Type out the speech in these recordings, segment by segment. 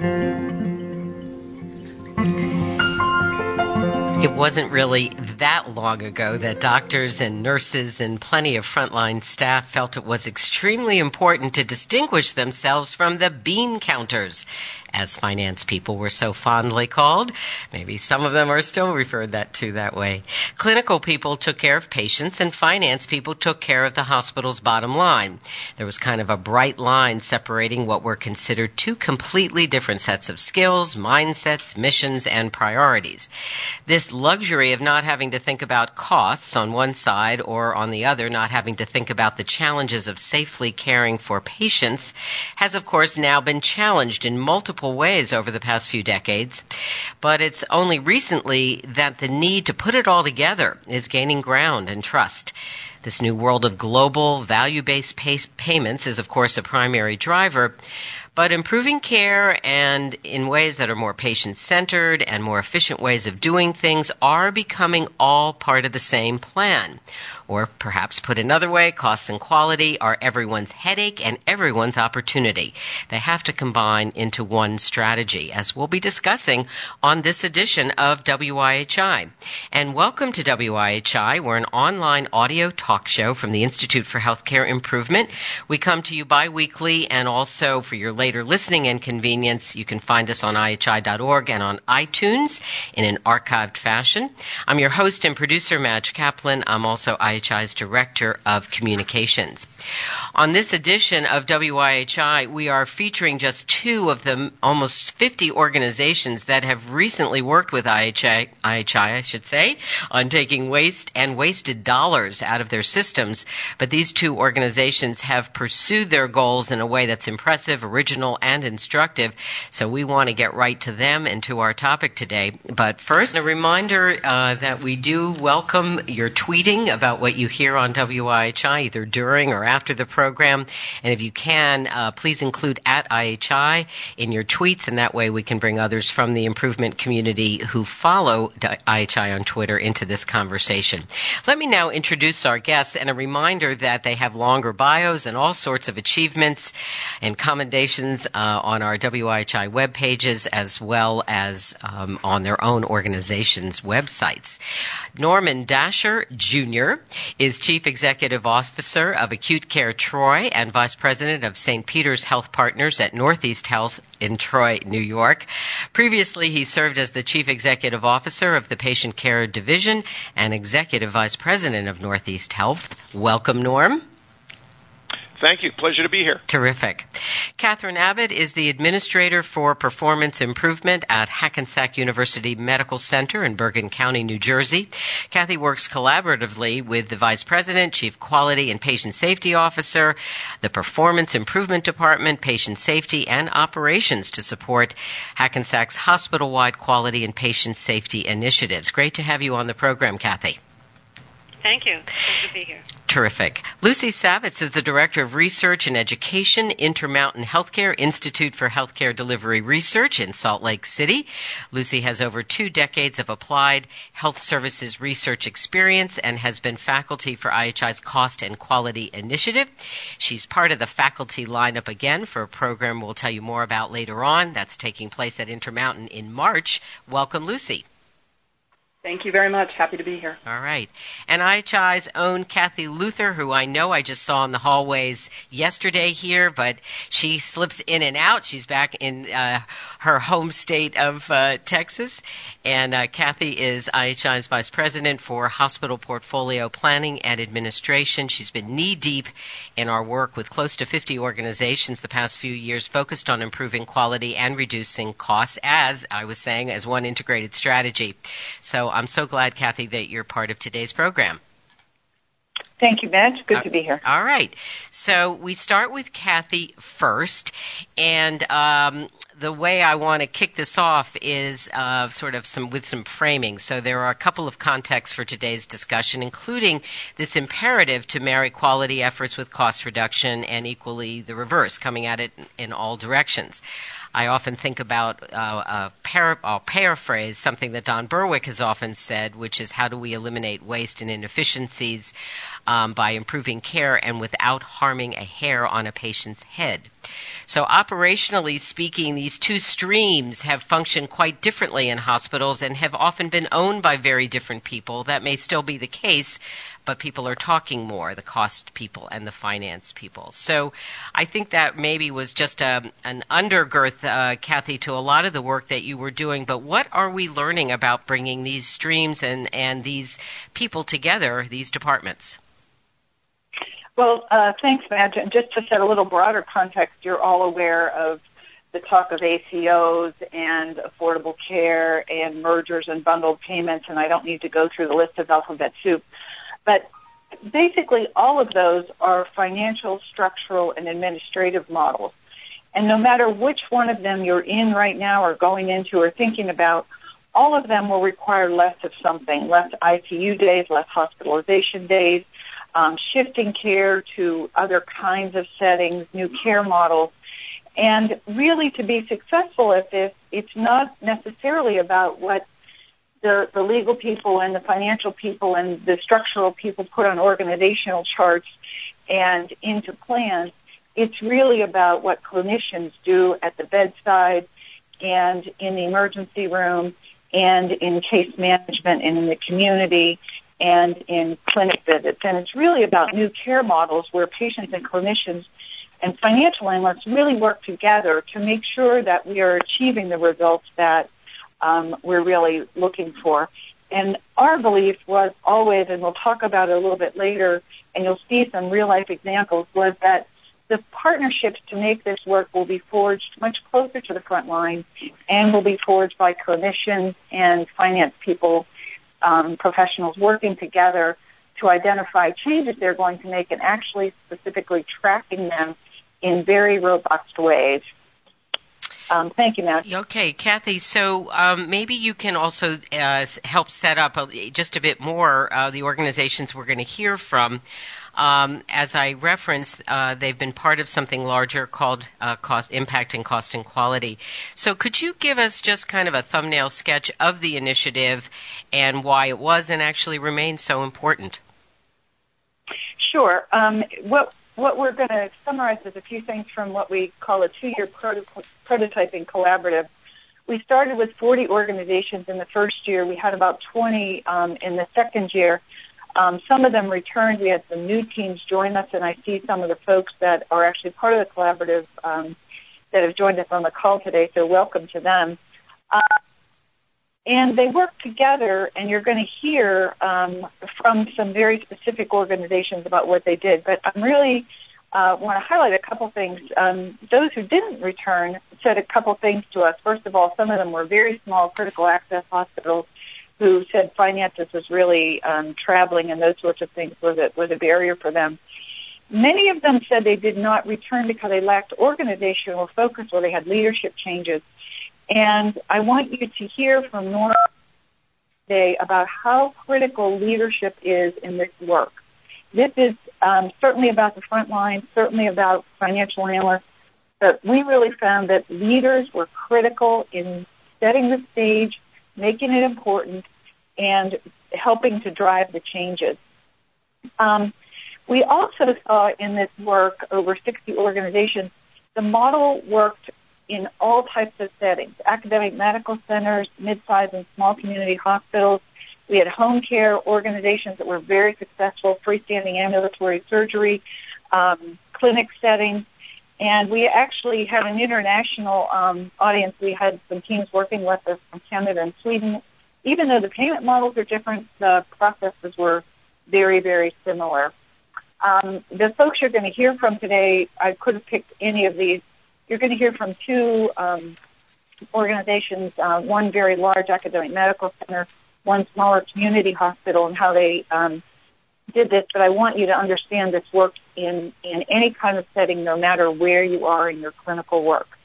It wasn't really that long ago that doctors and nurses and plenty of frontline staff felt it was extremely important to distinguish themselves from the bean counters, as finance people were so fondly called. Maybe some of them are still referred that to that way. Clinical people took care of patients and finance people took care of the hospital's bottom line. There was kind of a bright line separating what were considered two completely different sets of skills, mindsets, missions, and priorities. This luxury of not having to think about costs on one side or on the other, not having to think about the challenges of safely caring for patients has of course now been challenged in multiple ways over the past few decades. But it's only recently that the need to put it all together is gaining ground and trust. This new world of global value based payments is, of course, a primary driver, but improving care and in ways that are more patient centered and more efficient ways of doing things are becoming all part of the same plan. Or perhaps put another way, costs and quality are everyone's headache and everyone's opportunity. They have to combine into one strategy, as we'll be discussing on this edition of WIHI. And welcome to WIHI. We're an online audio talk show from the Institute for Healthcare Improvement. We come to you bi-weekly and also for your later listening and convenience, you can find us on IHI.org and on iTunes in an archived fashion. I'm your host and producer, Madge Kaplan. I'm also IHI's Director of Communications. On this edition of WIHI, we are featuring just two of the almost 50 organizations that have recently worked with IHI, IHI, I should say, on taking waste and wasted dollars out of their systems. But these two organizations have pursued their goals in a way that's impressive, original, and instructive. So we want to get right to them and to our topic today. But first, a reminder uh, that we do welcome your tweeting about what what you hear on WIHI either during or after the program. And if you can, uh, please include at IHI in your tweets, and that way we can bring others from the improvement community who follow IHI on Twitter into this conversation. Let me now introduce our guests and a reminder that they have longer bios and all sorts of achievements and commendations uh, on our WIHI web pages as well as um, on their own organization's websites. Norman Dascher Jr is Chief Executive Officer of Acute Care Troy and Vice President of St. Peter's Health Partners at Northeast Health in Troy, New York. Previously, he served as the Chief Executive Officer of the Patient Care Division and Executive Vice President of Northeast Health. Welcome, Norm. Thank you. Pleasure to be here. Terrific. Catherine Abbott is the Administrator for Performance Improvement at Hackensack University Medical Center in Bergen County, New Jersey. Kathy works collaboratively with the Vice President, Chief Quality and Patient Safety Officer, the Performance Improvement Department, Patient Safety, and Operations to support Hackensack's hospital-wide quality and patient safety initiatives. Great to have you on the program, Kathy. Thank you. Good to be here. Terrific. Lucy Savitz is the Director of Research and Education, Intermountain Healthcare Institute for Healthcare Delivery Research in Salt Lake City. Lucy has over two decades of applied health services research experience and has been faculty for IHI's Cost and Quality Initiative. She's part of the faculty lineup again for a program we'll tell you more about later on that's taking place at Intermountain in March. Welcome, Lucy. Thank you very much. Happy to be here. All right. And IHI's own Kathy Luther, who I know I just saw in the hallways yesterday here, but she slips in and out. She's back in uh, her home state of uh, Texas. And uh, Kathy is IHI's Vice President for Hospital Portfolio Planning and Administration. She's been knee deep in our work with close to 50 organizations the past few years focused on improving quality and reducing costs as, I was saying, as one integrated strategy. So I'm so glad, Kathy, that you're part of today's program. Thank you, Madge. Good uh, to be here. All right. So we start with Kathy first, and um, the way I want to kick this off is uh, sort of some with some framing. So there are a couple of contexts for today's discussion, including this imperative to marry quality efforts with cost reduction, and equally the reverse, coming at it in all directions. I often think about uh, para- I'll paraphrase something that Don Berwick has often said, which is how do we eliminate waste and inefficiencies um, by improving care and without harming a hair on a patient's head. So, operationally speaking, these two streams have functioned quite differently in hospitals and have often been owned by very different people. That may still be the case, but people are talking more the cost people and the finance people. So, I think that maybe was just a, an undergirth, uh, Kathy, to a lot of the work that you were doing. But what are we learning about bringing these streams and, and these people together, these departments? Well, uh, thanks, Madge. And just to set a little broader context, you're all aware of the talk of ACOs and affordable care and mergers and bundled payments, and I don't need to go through the list of alphabet soup. But basically, all of those are financial, structural, and administrative models. And no matter which one of them you're in right now or going into or thinking about, all of them will require less of something, less ICU days, less hospitalization days, um, shifting care to other kinds of settings, new care models. And really to be successful at this, it's not necessarily about what the, the legal people and the financial people and the structural people put on organizational charts and into plans. It's really about what clinicians do at the bedside and in the emergency room and in case management and in the community and in clinic visits. And it's really about new care models where patients and clinicians and financial analysts really work together to make sure that we are achieving the results that um, we're really looking for. And our belief was always, and we'll talk about it a little bit later, and you'll see some real life examples, was that the partnerships to make this work will be forged much closer to the front line and will be forged by clinicians and finance people um, professionals working together to identify changes they're going to make and actually specifically tracking them in very robust ways. Um, thank you, Madge. Okay, Kathy. So um, maybe you can also uh, help set up a, just a bit more uh, the organizations we're going to hear from. Um, as I referenced, uh, they've been part of something larger called uh, cost, Impact and Cost and Quality. So could you give us just kind of a thumbnail sketch of the initiative and why it was and actually remains so important? Sure. Um, what what we're going to summarize is a few things from what we call a two-year prototyping collaborative. We started with 40 organizations in the first year. We had about 20 um, in the second year. Um, some of them returned. We had some new teams join us, and I see some of the folks that are actually part of the collaborative um, that have joined us on the call today. So welcome to them. Uh, and they work together, and you're going to hear um, from some very specific organizations about what they did. But I'm really uh, want to highlight a couple things. Um, those who didn't return said a couple things to us. First of all, some of them were very small critical access hospitals who said finances was really um, traveling and those sorts of things was a, was a barrier for them. Many of them said they did not return because they lacked organizational focus or they had leadership changes. And I want you to hear from Nora today about how critical leadership is in this work. This is um, certainly about the front line, certainly about financial analysts, but we really found that leaders were critical in setting the stage making it important, and helping to drive the changes. Um, we also saw in this work over 60 organizations, the model worked in all types of settings, academic medical centers, mid-sized and small community hospitals. We had home care organizations that were very successful, freestanding ambulatory surgery, um, clinic settings, and we actually had an international um, audience. We had some teams working with us from Canada and Sweden. Even though the payment models are different, the processes were very, very similar. Um, the folks you're going to hear from today, I could have picked any of these. You're going to hear from two um, organizations, uh, one very large academic medical center, one smaller community hospital, and how they um, did this, but I want you to understand this works in, in any kind of setting, no matter where you are in your clinical work.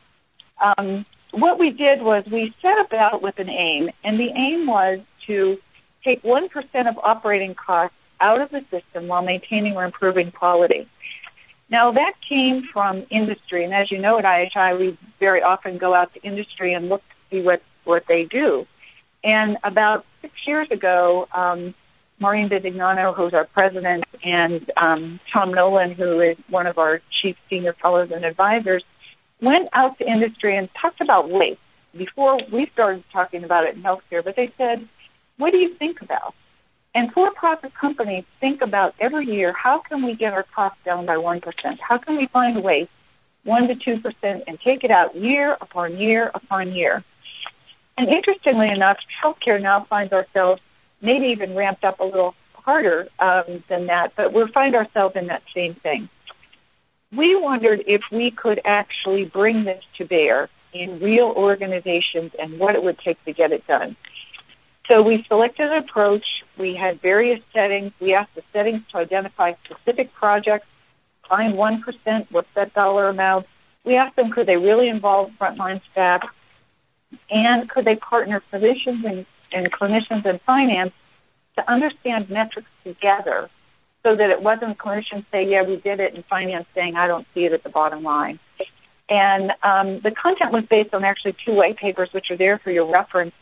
Um, what we did was we set about with an aim, and the aim was to take 1% of operating costs out of the system while maintaining or improving quality. Now that came from industry, and as you know at IHI, we very often go out to industry and look to see what, what they do. And about six years ago, um, Maureen Bisognano, who's our president, and um, Tom Nolan, who is one of our chief senior fellows and advisors, went out to industry and talked about waste before we started talking about it in healthcare. But they said, "What do you think about?" And for-profit companies think about every year, how can we get our costs down by 1%? How can we find waste 1 to 2% and take it out year upon year upon year? And interestingly enough, healthcare now finds ourselves maybe even ramped up a little harder um, than that, but we find ourselves in that same thing. We wondered if we could actually bring this to bear in real organizations and what it would take to get it done. So we selected an approach. We had various settings. We asked the settings to identify specific projects, find 1%, what's that dollar amount. We asked them could they really involve frontline staff and could they partner physicians and, and clinicians and finance to understand metrics together so that it wasn't clinicians say, yeah, we did it, and finance saying, I don't see it at the bottom line. And um, the content was based on actually two white papers, which are there for your reference.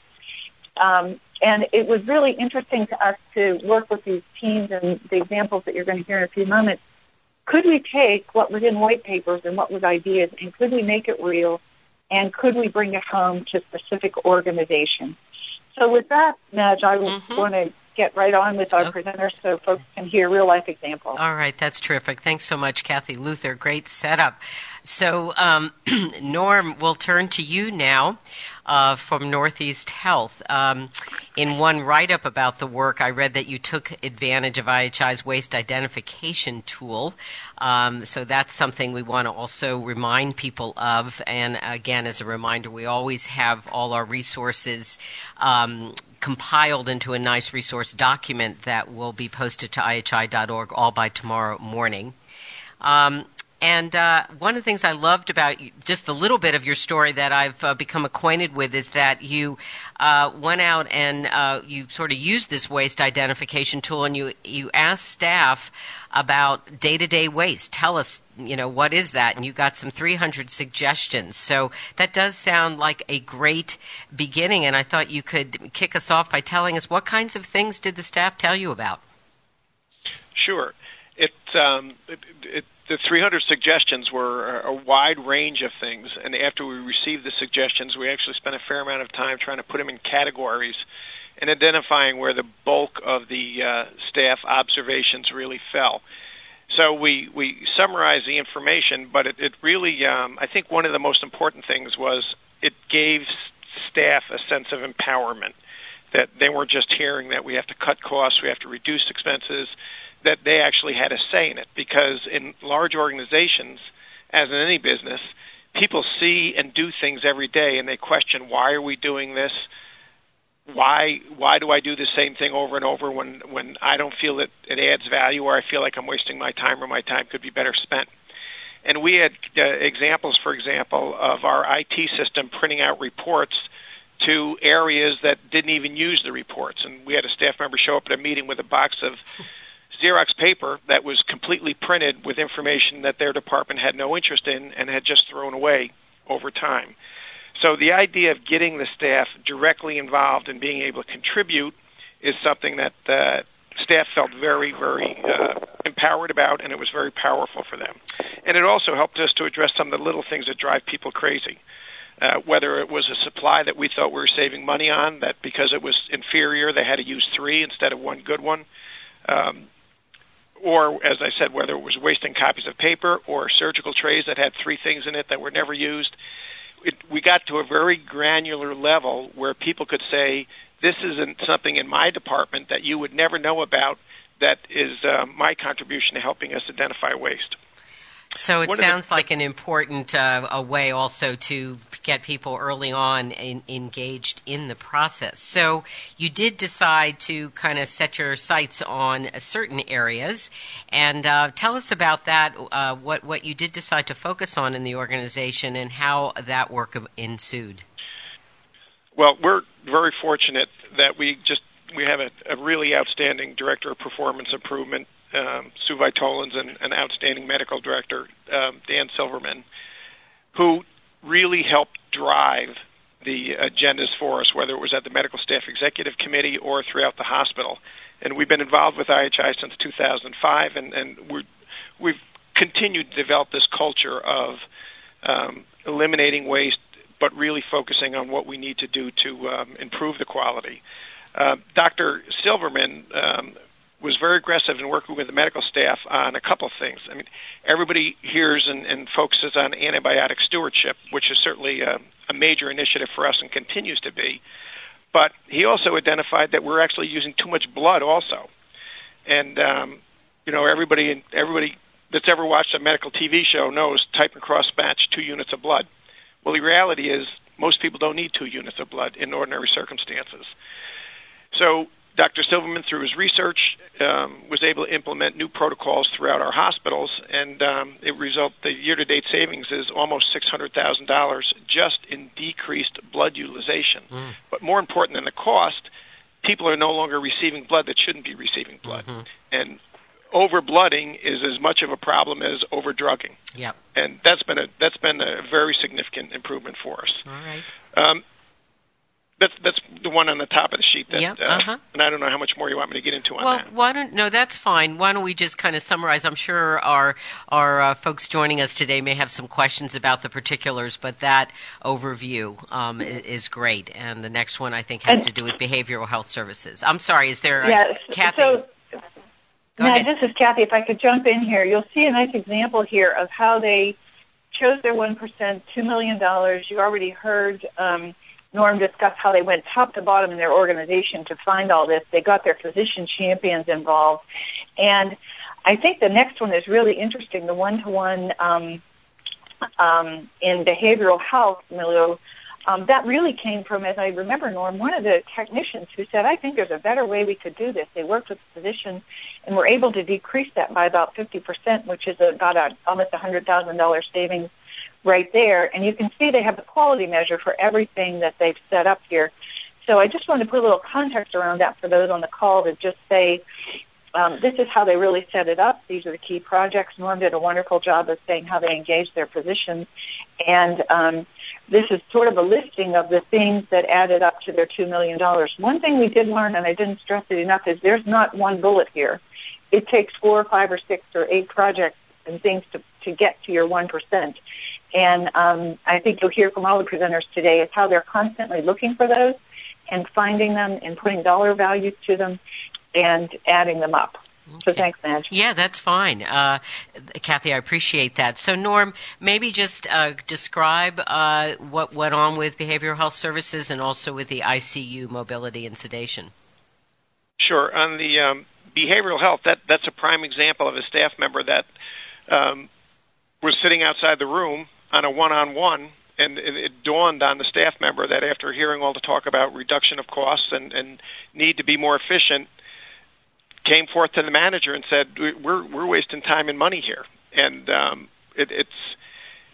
Um, and it was really interesting to us to work with these teams and the examples that you're going to hear in a few moments. Could we take what was in white papers and what was ideas and could we make it real and could we bring it home to specific organizations? So with that, Madge, I mm-hmm. want to get right on with our okay. presenters so folks can hear real life examples. All right, that's terrific. Thanks so much, Kathy Luther. Great setup. So, um, Norm, we'll turn to you now uh, from Northeast Health. Um, in one write up about the work, I read that you took advantage of IHI's waste identification tool. Um, so that's something we want to also remind people of. And again, as a reminder, we always have all our resources um, compiled into a nice resource document that will be posted to IHI.org all by tomorrow morning. Um, and uh, one of the things I loved about just the little bit of your story that I've uh, become acquainted with is that you uh, went out and uh, you sort of used this waste identification tool, and you you asked staff about day to day waste. Tell us, you know, what is that? And you got some 300 suggestions. So that does sound like a great beginning. And I thought you could kick us off by telling us what kinds of things did the staff tell you about? Sure. It, um, it, it the 300 suggestions were a wide range of things, and after we received the suggestions, we actually spent a fair amount of time trying to put them in categories and identifying where the bulk of the uh, staff observations really fell. So we we summarized the information, but it, it really um, I think one of the most important things was it gave staff a sense of empowerment that they weren't just hearing that we have to cut costs, we have to reduce expenses, that they actually had a say in it because in large organizations, as in any business, people see and do things every day and they question why are we doing this? Why why do I do the same thing over and over when when I don't feel that it adds value or I feel like I'm wasting my time or my time could be better spent? And we had uh, examples, for example, of our IT system printing out reports to areas that didn't even use the reports. And we had a staff member show up at a meeting with a box of Xerox paper that was completely printed with information that their department had no interest in and had just thrown away over time. So the idea of getting the staff directly involved and being able to contribute is something that uh, staff felt very, very uh, empowered about, and it was very powerful for them. And it also helped us to address some of the little things that drive people crazy. Uh, whether it was a supply that we thought we were saving money on, that because it was inferior, they had to use three instead of one good one. Um, or as I said, whether it was wasting copies of paper or surgical trays that had three things in it that were never used. It, we got to a very granular level where people could say, "This isn't something in my department that you would never know about. That is uh, my contribution to helping us identify waste." So it One sounds the, like an important uh, a way also to get people early on in, engaged in the process. So you did decide to kind of set your sights on certain areas, and uh, tell us about that. Uh, what what you did decide to focus on in the organization, and how that work ensued. Well, we're very fortunate that we just we have a, a really outstanding director of performance improvement um, Sue Vitolins and an outstanding medical director, um, Dan Silverman, who really helped drive the agendas for us, whether it was at the medical staff executive committee or throughout the hospital. and we've been involved with IHI since 2005, and, and we're, we've continued to develop this culture of um, eliminating waste, but really focusing on what we need to do to um, improve the quality. Uh, Dr. Silverman um, was very aggressive in working with the medical staff on a couple of things. I mean, everybody hears and, and focuses on antibiotic stewardship, which is certainly a, a major initiative for us and continues to be. But he also identified that we're actually using too much blood, also. And um, you know, everybody everybody that's ever watched a medical TV show knows type and cross match two units of blood. Well, the reality is most people don't need two units of blood in ordinary circumstances. So Dr. Silverman, through his research, um, was able to implement new protocols throughout our hospitals, and um, it result the year-to-date savings is almost six hundred thousand dollars just in decreased blood utilization. Mm. But more important than the cost, people are no longer receiving blood that shouldn't be receiving blood, mm-hmm. and overblooding is as much of a problem as overdrugging. Yep. And that's been a that's been a very significant improvement for us. All right. Um, that's that's the one on the top of the sheet. That, yep, uh-huh. uh, and I don't know how much more you want me to get into on well, that. Well, why don't no, that's fine. Why don't we just kind of summarize? I'm sure our our uh, folks joining us today may have some questions about the particulars, but that overview um, is great. And the next one I think has and, to do with behavioral health services. I'm sorry, is there yeah, Kathy? So, now, this is Kathy. If I could jump in here, you'll see a nice example here of how they chose their one percent, two million dollars. You already heard. Um, Norm discussed how they went top to bottom in their organization to find all this. They got their physician champions involved. And I think the next one is really interesting, the one-to-one um, um, in behavioral health, Milieu. Um, that really came from, as I remember, Norm, one of the technicians who said, I think there's a better way we could do this. They worked with the physicians and were able to decrease that by about 50%, which is about a, almost $100,000 savings right there. And you can see they have the quality measure for everything that they've set up here. So I just wanted to put a little context around that for those on the call to just say, um, this is how they really set it up. These are the key projects. Norm did a wonderful job of saying how they engage their physicians. And um, this is sort of a listing of the things that added up to their $2 million. One thing we did learn, and I didn't stress it enough, is there's not one bullet here. It takes four or five or six or eight projects and things to, to get to your 1%. And um, I think you'll hear from all the presenters today is how they're constantly looking for those and finding them and putting dollar values to them and adding them up. So thanks, Madge. Yeah, that's fine. Uh, Kathy, I appreciate that. So, Norm, maybe just uh, describe uh, what went on with behavioral health services and also with the ICU mobility and sedation. Sure. On the um, behavioral health, that that's a prime example of a staff member that um, was sitting outside the room on a one-on-one, and it dawned on the staff member that after hearing all the talk about reduction of costs and, and need to be more efficient, came forth to the manager and said, "We're we're wasting time and money here." And um, it, it's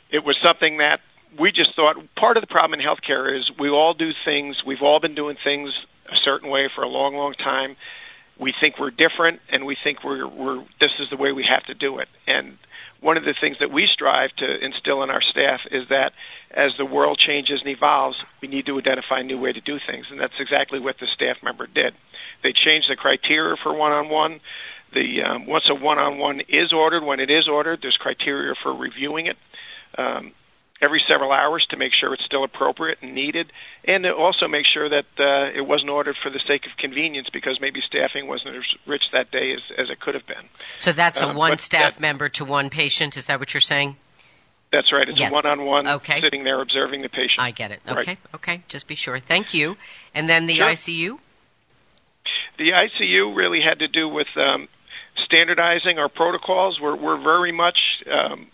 it was something that we just thought part of the problem in healthcare is we all do things. We've all been doing things a certain way for a long, long time. We think we're different, and we think we're we're this is the way we have to do it. And one of the things that we strive to instill in our staff is that as the world changes and evolves, we need to identify a new way to do things, and that's exactly what the staff member did. They changed the criteria for one-on-one. The um, once a one-on-one is ordered, when it is ordered, there's criteria for reviewing it. Um, every several hours to make sure it's still appropriate and needed, and to also make sure that uh, it wasn't ordered for the sake of convenience because maybe staffing wasn't as rich that day as, as it could have been. So that's a um, one staff that, member to one patient. Is that what you're saying? That's right. It's yes. a one-on-one okay. sitting there observing the patient. I get it. Okay. Right. Okay. Just be sure. Thank you. And then the sure. ICU. The ICU really had to do with um, standardizing our protocols. We're, we're very much um,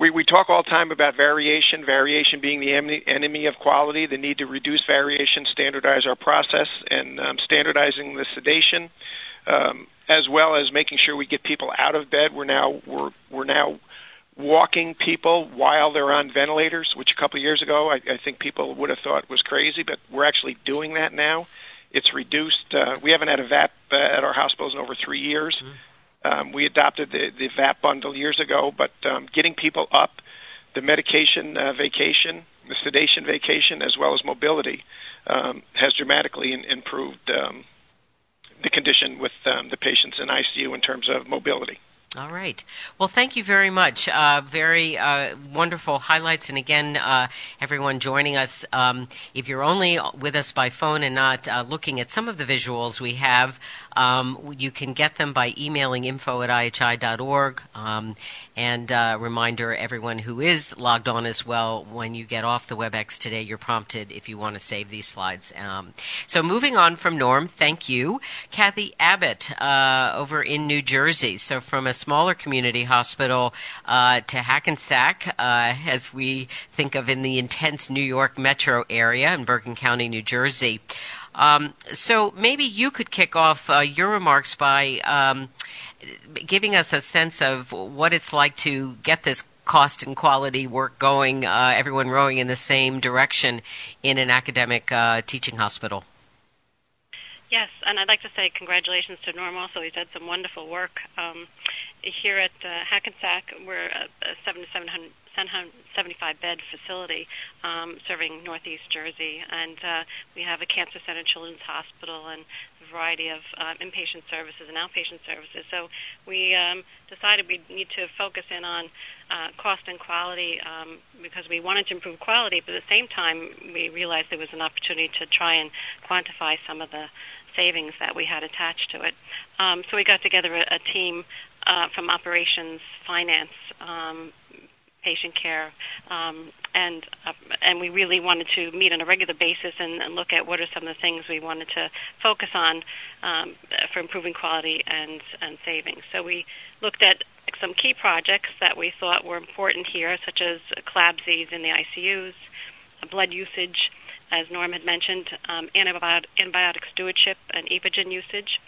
we, we talk all the time about variation, variation being the enemy of quality, the need to reduce variation, standardize our process, and um, standardizing the sedation, um, as well as making sure we get people out of bed. We're now we're we're now walking people while they're on ventilators, which a couple of years ago I, I think people would have thought was crazy, but we're actually doing that now. It's reduced. Uh, we haven't had a VAP uh, at our hospitals in over three years. Mm-hmm um, we adopted the, the VAP bundle years ago, but um, getting people up, the medication uh, vacation, the sedation vacation, as well as mobility, um, has dramatically in, improved um, the condition with um, the patients in ICU in terms of mobility. All right. Well, thank you very much. Uh, very uh, wonderful highlights. And again, uh, everyone joining us, um, if you're only with us by phone and not uh, looking at some of the visuals we have, um, you can get them by emailing info at ihi.org. Um, and uh, reminder, everyone who is logged on as well, when you get off the WebEx today, you're prompted if you want to save these slides. Um, so moving on from Norm, thank you. Kathy Abbott uh, over in New Jersey. So from a smaller community hospital uh, to Hackensack, uh, as we think of in the intense New York metro area in Bergen County, New Jersey. Um, so maybe you could kick off uh, your remarks by um, giving us a sense of what it's like to get this cost and quality work going, uh, everyone rowing in the same direction in an academic uh, teaching hospital. Yes, and I'd like to say congratulations to Norm also. He's done some wonderful work. Um, here at uh, Hackensack, we're a, a 7 to 700, 75 bed facility um, serving Northeast Jersey, and uh, we have a cancer center, children's hospital, and a variety of uh, inpatient services and outpatient services. So we um, decided we need to focus in on uh, cost and quality um, because we wanted to improve quality, but at the same time we realized there was an opportunity to try and quantify some of the savings that we had attached to it. Um, so we got together a, a team uh, from operations, finance, um, patient care, um, and uh, and we really wanted to meet on a regular basis and, and, look at what are some of the things we wanted to focus on um, for improving quality and and savings. So we looked at some key projects that we thought were important here, such as CLABSIs in the ICUs, blood usage, as Norm had mentioned, um, antibiotic, antibiotic stewardship and EPOGEN usage,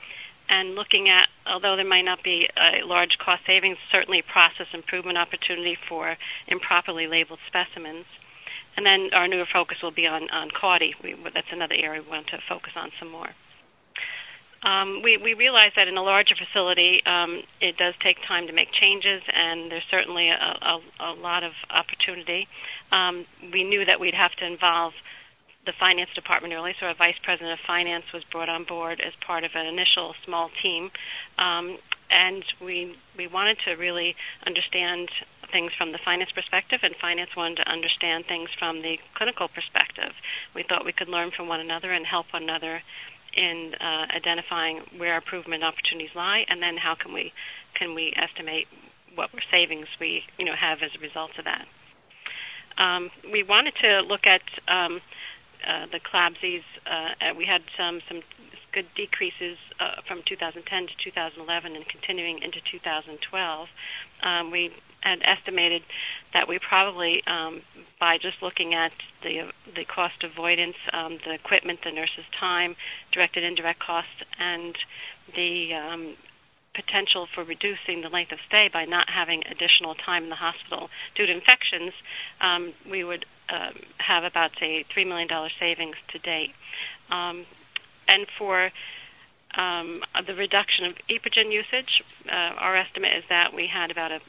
and looking at, although there might not be a large cost savings, certainly process improvement opportunity for improperly labeled specimens. And then our newer focus will be on, on CAUTI. We, that's another area we want to focus on some more. Um, we, we realize that in a larger facility, um, it does take time to make changes, and there's certainly a, a, a lot of opportunity. Um, we knew that we'd have to involve the finance department early, so our vice president of finance was brought on board as part of an initial small team, um, and we we wanted to really understand things from the finance perspective, and finance wanted to understand things from the clinical perspective. We thought we could learn from one another and help one another in uh, identifying where improvement opportunities lie, and then how can we can we estimate what savings we you know have as a result of that. Um, we wanted to look at um, uh, the CLABSIs, uh, we had some some good decreases uh, from 2010 to 2011 and continuing into 2012. Um, we had estimated that we probably, um, by just looking at the the cost avoidance, um, the equipment, the nurse's time, direct and indirect costs, and the um, potential for reducing the length of stay by not having additional time in the hospital due to infections, um, we would um, have about say three million dollar savings to date. Um, and for um, the reduction of EPOGEN usage, uh, our estimate is that we had about a,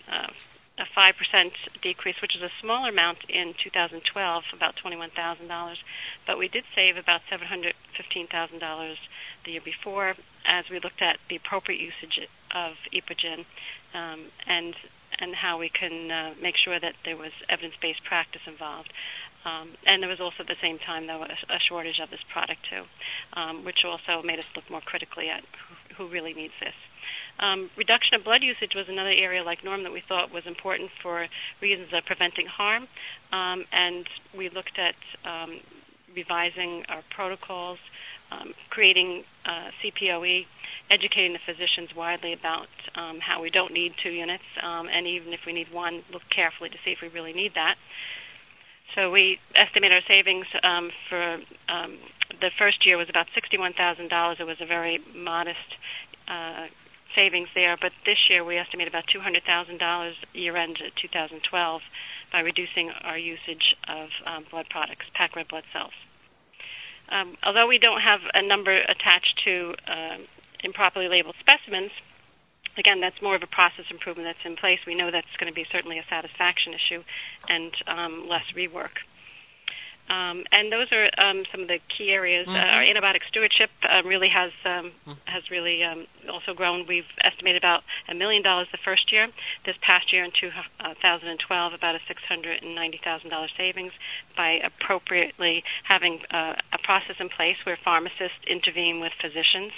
a 5% decrease, which is a smaller amount in 2012, about $21,000, but we did save about $715,000 the year before as we looked at the appropriate usage of EPOGEN um, and and how we can uh, make sure that there was evidence-based practice involved. Um, and there was also at the same time, though, a, a shortage of this product too, um, which also made us look more critically at who, who really needs this. Um, reduction of blood usage was another area, like Norm, that we thought was important for reasons of preventing harm, um, and we looked at um, revising our protocols um, creating uh, CPOE, educating the physicians widely about um, how we don't need two units, um, and even if we need one, look carefully to see if we really need that. So we estimate our savings um, for um, the first year was about $61,000. It was a very modest uh, savings there, but this year we estimate about $200,000 year end 2012 by reducing our usage of um, blood products, packed red blood cells. Um, although we don't have a number attached to uh, improperly labeled specimens, again, that's more of a process improvement that's in place. We know that's going to be certainly a satisfaction issue and um, less rework. Um, and those are um, some of the key areas. Mm-hmm. Uh, our antibiotic stewardship uh, really has um, mm-hmm. has really um, also grown. We've estimated about a million dollars the first year. This past year in 2012, about a $690,000 savings by appropriately having uh, a process in place where pharmacists intervene with physicians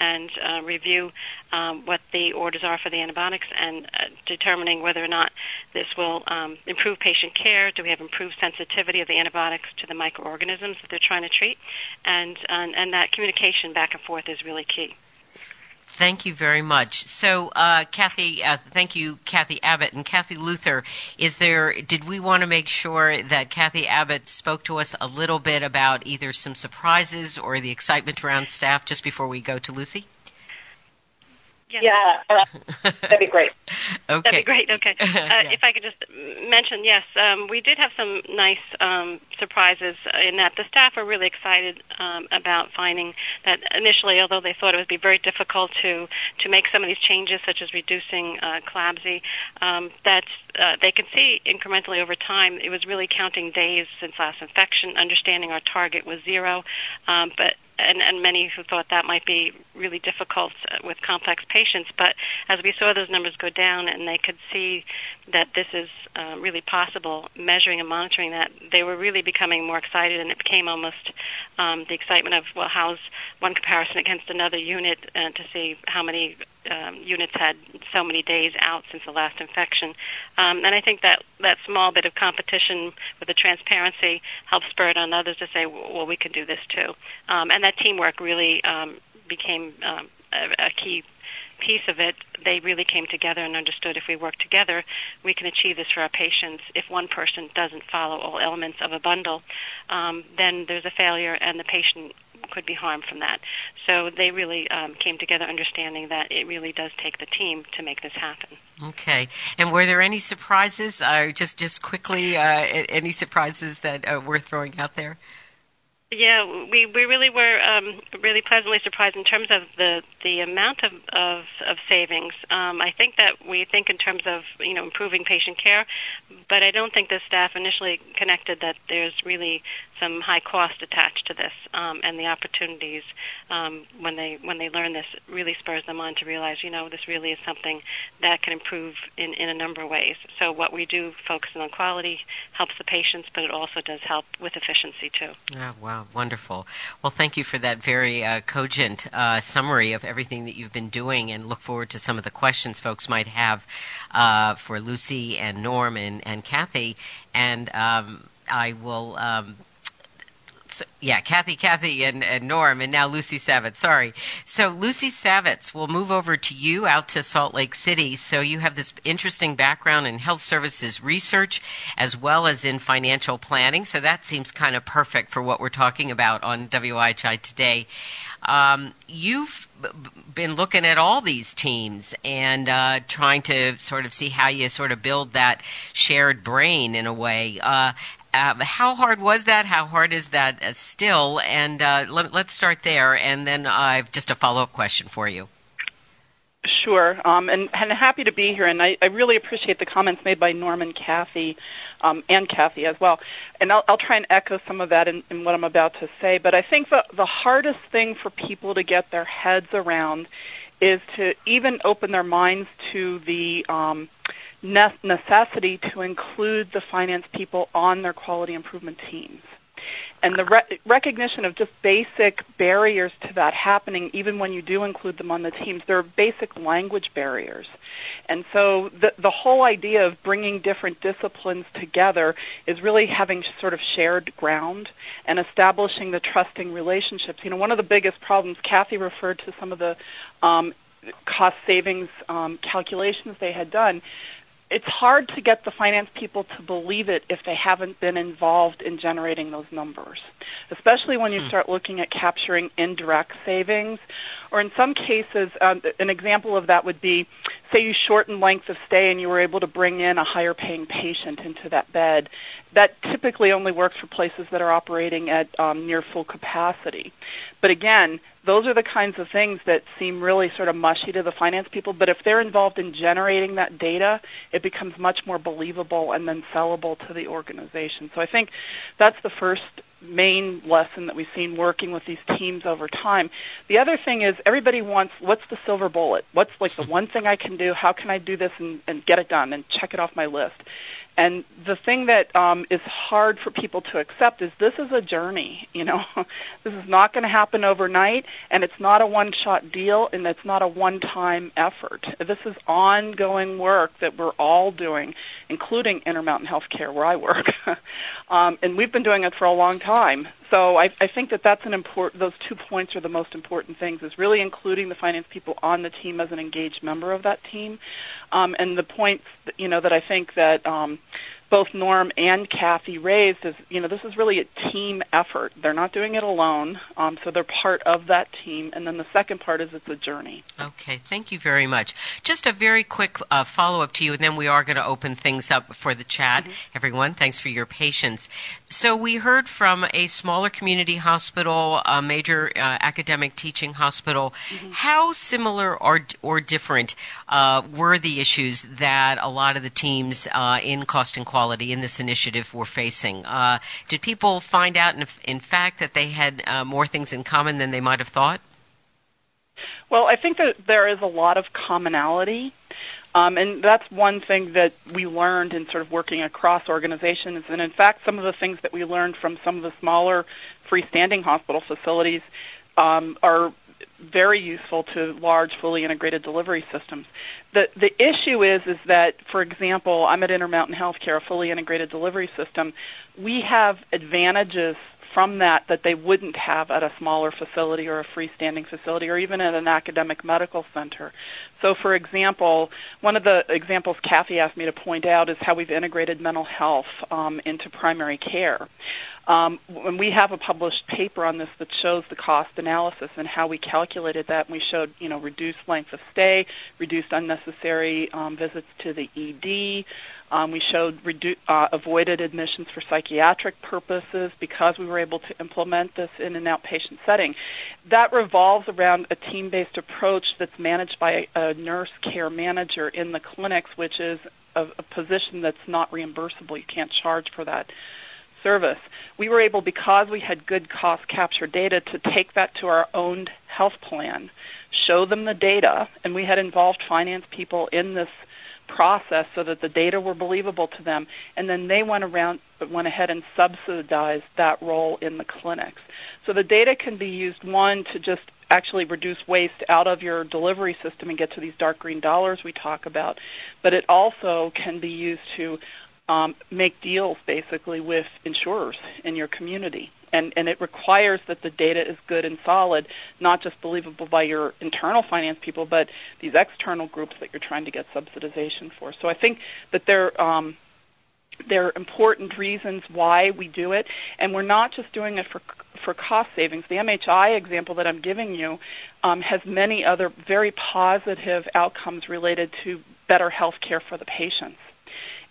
and uh, review um, what the orders are for the antibiotics and uh, determining whether or not this will um, improve patient care. Do we have improved sensitivity of the antibiotics to the microorganisms that they're trying to treat? And, and, and that communication back and forth is really key. Thank you very much. So, uh, Kathy, uh, thank you, Kathy Abbott and Kathy Luther. Is there? Did we want to make sure that Kathy Abbott spoke to us a little bit about either some surprises or the excitement around staff just before we go to Lucy? Yeah, uh, that'd be great. okay. That'd be great. Okay. Uh, yeah. If I could just mention, yes, um, we did have some nice um, surprises in that the staff are really excited um, about finding that initially, although they thought it would be very difficult to to make some of these changes, such as reducing uh, CLABSI, um, that uh, they can see incrementally over time. It was really counting days since last infection, understanding our target was zero, um, but and, and many who thought that might be really difficult uh, with complex patients. But as we saw those numbers go down and they could see that this is uh, really possible, measuring and monitoring that, they were really becoming more excited, and it became almost um, the excitement of, well, how's one comparison against another unit uh, to see how many um, units had so many days out since the last infection. Um, and I think that that small bit of competition with the transparency helped spur it on others to say, well, we can do this too. Um, and that teamwork really um, became um, a, a key piece of it, they really came together and understood if we work together, we can achieve this for our patients. If one person doesn't follow all elements of a bundle, um, then there's a failure and the patient could be harmed from that. So they really um, came together understanding that it really does take the team to make this happen. Okay. And were there any surprises? Uh, just just quickly, uh, any surprises that uh, we're throwing out there? Yeah, we we really were um, really pleasantly surprised in terms of the the amount of of, of savings. Um, I think that we think in terms of you know improving patient care, but I don't think the staff initially connected that there's really some high cost attached to this, um, and the opportunities um, when they when they learn this really spurs them on to realize you know this really is something that can improve in in a number of ways. So what we do focusing on quality helps the patients, but it also does help with efficiency too. Oh, wow. Wonderful. Well, thank you for that very uh, cogent uh, summary of everything that you've been doing, and look forward to some of the questions folks might have uh, for Lucy and Norm and, and Kathy. And um, I will um, so, yeah, Kathy, Kathy, and, and, Norm, and now Lucy Savitz. Sorry. So Lucy Savitz, we'll move over to you out to Salt Lake City. So you have this interesting background in health services research as well as in financial planning. So that seems kind of perfect for what we're talking about on WIHI today. Um, you've been looking at all these teams and uh, trying to sort of see how you sort of build that shared brain in a way. Uh, uh, how hard was that? How hard is that uh, still? And uh, let, us start there, and then I've just a follow up question for you. Sure, um, and, and happy to be here. And I, I really appreciate the comments made by Norman, Kathy, um, and Kathy as well. And I'll, I'll try and echo some of that in, in what I'm about to say. But I think the, the hardest thing for people to get their heads around is to even open their minds to the um, necessity to include the finance people on their quality improvement teams. And the re- recognition of just basic barriers to that happening, even when you do include them on the teams, there are basic language barriers. And so the, the whole idea of bringing different disciplines together is really having sort of shared ground and establishing the trusting relationships. You know, one of the biggest problems, Kathy referred to some of the um, cost savings um, calculations they had done it's hard to get the finance people to believe it if they haven't been involved in generating those numbers, especially when you hmm. start looking at capturing indirect savings or in some cases, um, an example of that would be, say you shorten length of stay and you were able to bring in a higher paying patient into that bed. That typically only works for places that are operating at um, near full capacity. But again, those are the kinds of things that seem really sort of mushy to the finance people. But if they're involved in generating that data, it becomes much more believable and then sellable to the organization. So I think that's the first main lesson that we've seen working with these teams over time. The other thing is everybody wants what's the silver bullet? What's like the one thing I can do? How can I do this and, and get it done and check it off my list? And the thing that um, is hard for people to accept is this is a journey. You know, this is not going to happen overnight, and it's not a one-shot deal, and it's not a one-time effort. This is ongoing work that we're all doing, including Intermountain Healthcare, where I work, um, and we've been doing it for a long time. So I, I think that that's an important. Those two points are the most important things: is really including the finance people on the team as an engaged member of that team, um, and the points, you know, that I think that um, both Norm and Kathy raised is, you know, this is really a team effort. They're not doing it alone, um, so they're part of that team. And then the second part is it's a journey. Okay, thank you very much. Just a very quick uh, follow up to you, and then we are going to open things up for the chat. Mm-hmm. Everyone, thanks for your patience. So we heard from a smaller community hospital, a major uh, academic teaching hospital. Mm-hmm. How similar or or different uh, were the issues that a lot of the teams uh, in cost and inequality in this initiative we're facing? Uh, did people find out, in, in fact, that they had uh, more things in common than they might have thought? Well, I think that there is a lot of commonality. Um, and that's one thing that we learned in sort of working across organizations. And in fact, some of the things that we learned from some of the smaller freestanding hospital facilities um, are very useful to large, fully integrated delivery systems. The the issue is is that, for example, I'm at Intermountain Healthcare, a fully integrated delivery system. We have advantages from that that they wouldn't have at a smaller facility or a freestanding facility or even at an academic medical center. So, for example, one of the examples Kathy asked me to point out is how we've integrated mental health um, into primary care. Um, and we have a published paper on this that shows the cost analysis and how we calculated that. And we showed, you know, reduced length of stay, reduced unnecessary um, visits to the ED. Um, we showed redu- uh, avoided admissions for psychiatric purposes because we were able to implement this in an outpatient setting. That revolves around a team-based approach that's managed by a, a nurse care manager in the clinics, which is a, a position that's not reimbursable. You can't charge for that service. We were able, because we had good cost capture data, to take that to our own health plan, show them the data, and we had involved finance people in this process so that the data were believable to them, and then they went around went ahead and subsidized that role in the clinics. So the data can be used one to just actually reduce waste out of your delivery system and get to these dark green dollars we talk about, but it also can be used to um, make deals basically with insurers in your community. And, and it requires that the data is good and solid, not just believable by your internal finance people, but these external groups that you're trying to get subsidization for. So I think that there, um, there are important reasons why we do it, and we're not just doing it for for cost savings. The MHI example that I'm giving you um, has many other very positive outcomes related to better health care for the patients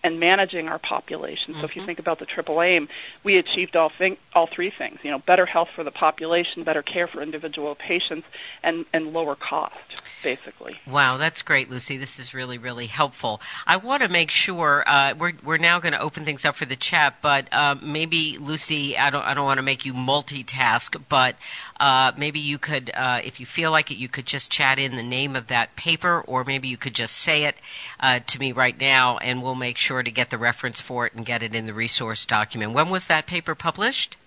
and managing our population. Mm-hmm. So if you mm-hmm. think about the triple aim, we achieved all thing, all three things. You know, better health for the population, better care for individual patients, and and lower cost, basically. Wow, that's great, Lucy. This is really really helpful. I want to make sure uh, we're we're now going to open things up for the chat, but uh, maybe Lucy, I don't I don't want to make you multitask, but uh, maybe you could, uh, if you feel like it, you could just chat in the name of that paper, or maybe you could just say it uh, to me right now, and we'll make sure sure to get the reference for it and get it in the resource document. When was that paper published?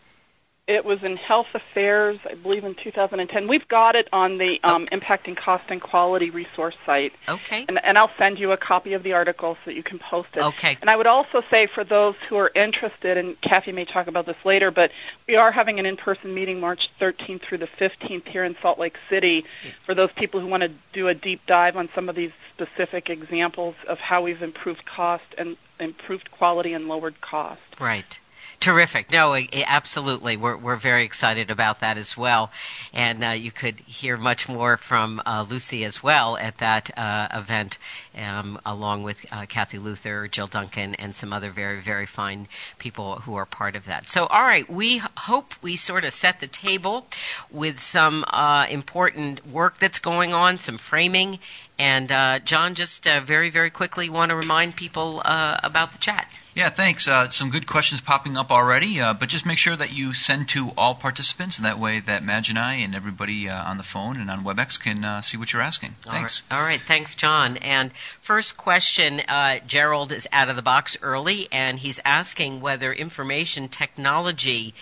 It was in Health Affairs, I believe, in 2010. We've got it on the um, okay. Impacting Cost and Quality resource site. Okay. And, and, I'll send you a copy of the article so that you can post it. Okay. And I would also say for those who are interested, and Kathy may talk about this later, but we are having an in-person meeting March 13th through the 15th here in Salt Lake City for those people who want to do a deep dive on some of these specific examples of how we've improved cost and improved quality and lowered cost. Right. Terrific. No, absolutely. We're, we're very excited about that as well. And uh, you could hear much more from uh, Lucy as well at that uh, event, um, along with uh, Kathy Luther, Jill Duncan, and some other very, very fine people who are part of that. So, all right, we hope we sort of set the table with some uh, important work that's going on, some framing. And uh, John, just very, very quickly want to remind people about the chat. Yeah, thanks. Uh, some good questions popping up already, uh, but just make sure that you send to all participants, and that way that Madge and I and everybody uh, on the phone and on WebEx can uh, see what you're asking. Thanks. All right. All right. Thanks, John. And first question, uh, Gerald is out of the box early, and he's asking whether information technology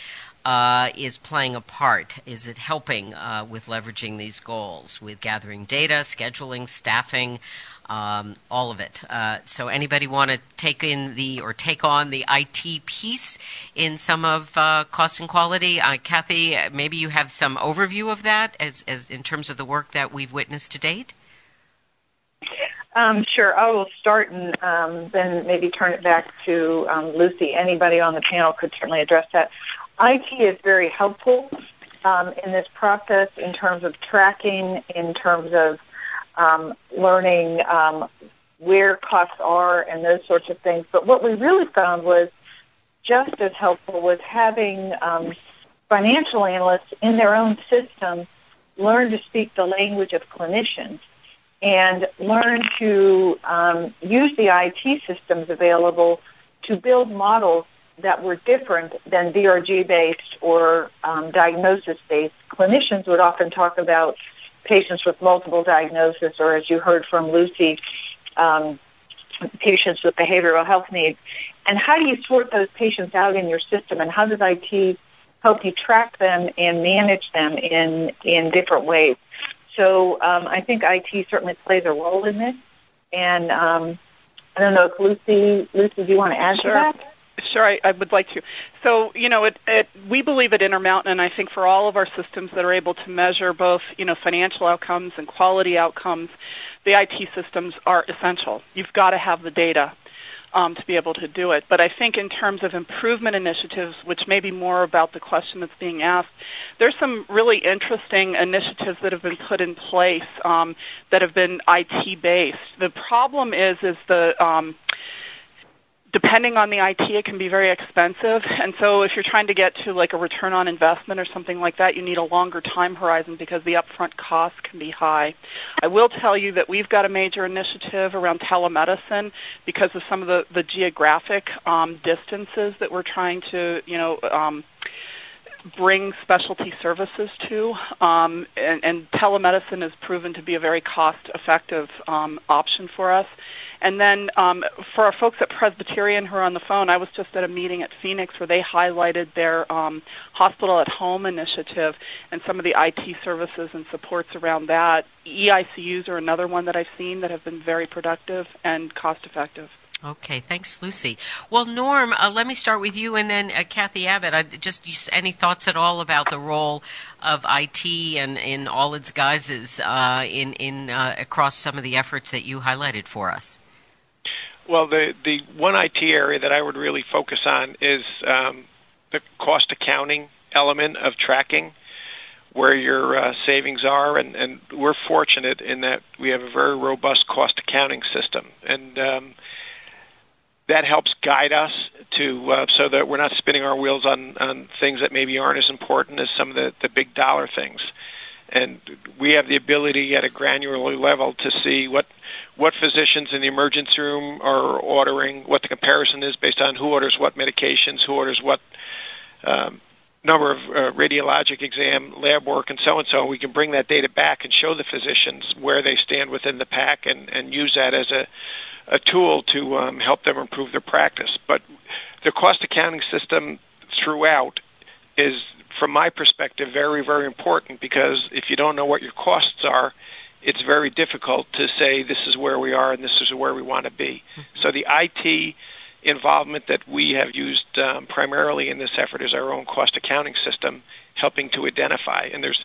uh, is playing a part? Is it helping uh, with leveraging these goals, with gathering data, scheduling, staffing, um, all of it? Uh, so, anybody want to take in the or take on the IT piece in some of uh, cost and quality? Uh, Kathy, maybe you have some overview of that as, as in terms of the work that we've witnessed to date. Um, sure. I will start and um, then maybe turn it back to um, Lucy. Anybody on the panel could certainly address that. IT is very helpful um, in this process in terms of tracking, in terms of um, learning um, where costs are and those sorts of things. But what we really found was just as helpful was having um, financial analysts in their own system learn to speak the language of clinicians and learn to um, use the IT systems available to build models that were different than DRG based or um, diagnosis based. Clinicians would often talk about patients with multiple diagnoses, or as you heard from Lucy, um, patients with behavioral health needs. And how do you sort those patients out in your system, and how does IT help you track them and manage them in in different ways? So um, I think IT certainly plays a role in this. And um, I don't know if Lucy, Lucy, do you want to add sure. to that? Sure, I, I would like to. So, you know, it, it, we believe at Intermountain, and I think for all of our systems that are able to measure both, you know, financial outcomes and quality outcomes, the IT systems are essential. You've got to have the data um, to be able to do it. But I think in terms of improvement initiatives, which may be more about the question that's being asked, there's some really interesting initiatives that have been put in place um, that have been IT based. The problem is, is the um, depending on the IT, it can be very expensive. And so if you're trying to get to like a return on investment or something like that, you need a longer time horizon because the upfront costs can be high. I will tell you that we've got a major initiative around telemedicine because of some of the, the geographic um, distances that we're trying to, you know, um, bring specialty services to, um, and, and, telemedicine has proven to be a very cost-effective um, option for us. And then um, for our folks at Presbyterian who are on the phone, I was just at a meeting at Phoenix where they highlighted their um, hospital at home initiative and some of the IT services and supports around that. EICUs are another one that I've seen that have been very productive and cost effective. Okay, thanks, Lucy. Well, Norm, uh, let me start with you, and then uh, Kathy Abbott. I, just any thoughts at all about the role of IT and in all its guises uh, in in uh, across some of the efforts that you highlighted for us? Well, the the one IT area that I would really focus on is um, the cost accounting element of tracking where your uh, savings are, and, and we're fortunate in that we have a very robust cost accounting system, and um, that helps guide us to uh, so that we're not spinning our wheels on on things that maybe aren't as important as some of the the big dollar things, and we have the ability at a granular level to see what what physicians in the emergency room are ordering, what the comparison is based on who orders what medications, who orders what um, number of uh, radiologic exam, lab work, and so and so. We can bring that data back and show the physicians where they stand within the pack and, and use that as a, a tool to um, help them improve their practice. But the cost accounting system throughout is, from my perspective, very, very important because if you don't know what your costs are, it's very difficult to say this is where we are and this is where we want to be. Mm-hmm. So the IT involvement that we have used um, primarily in this effort is our own cost accounting system, helping to identify. And there's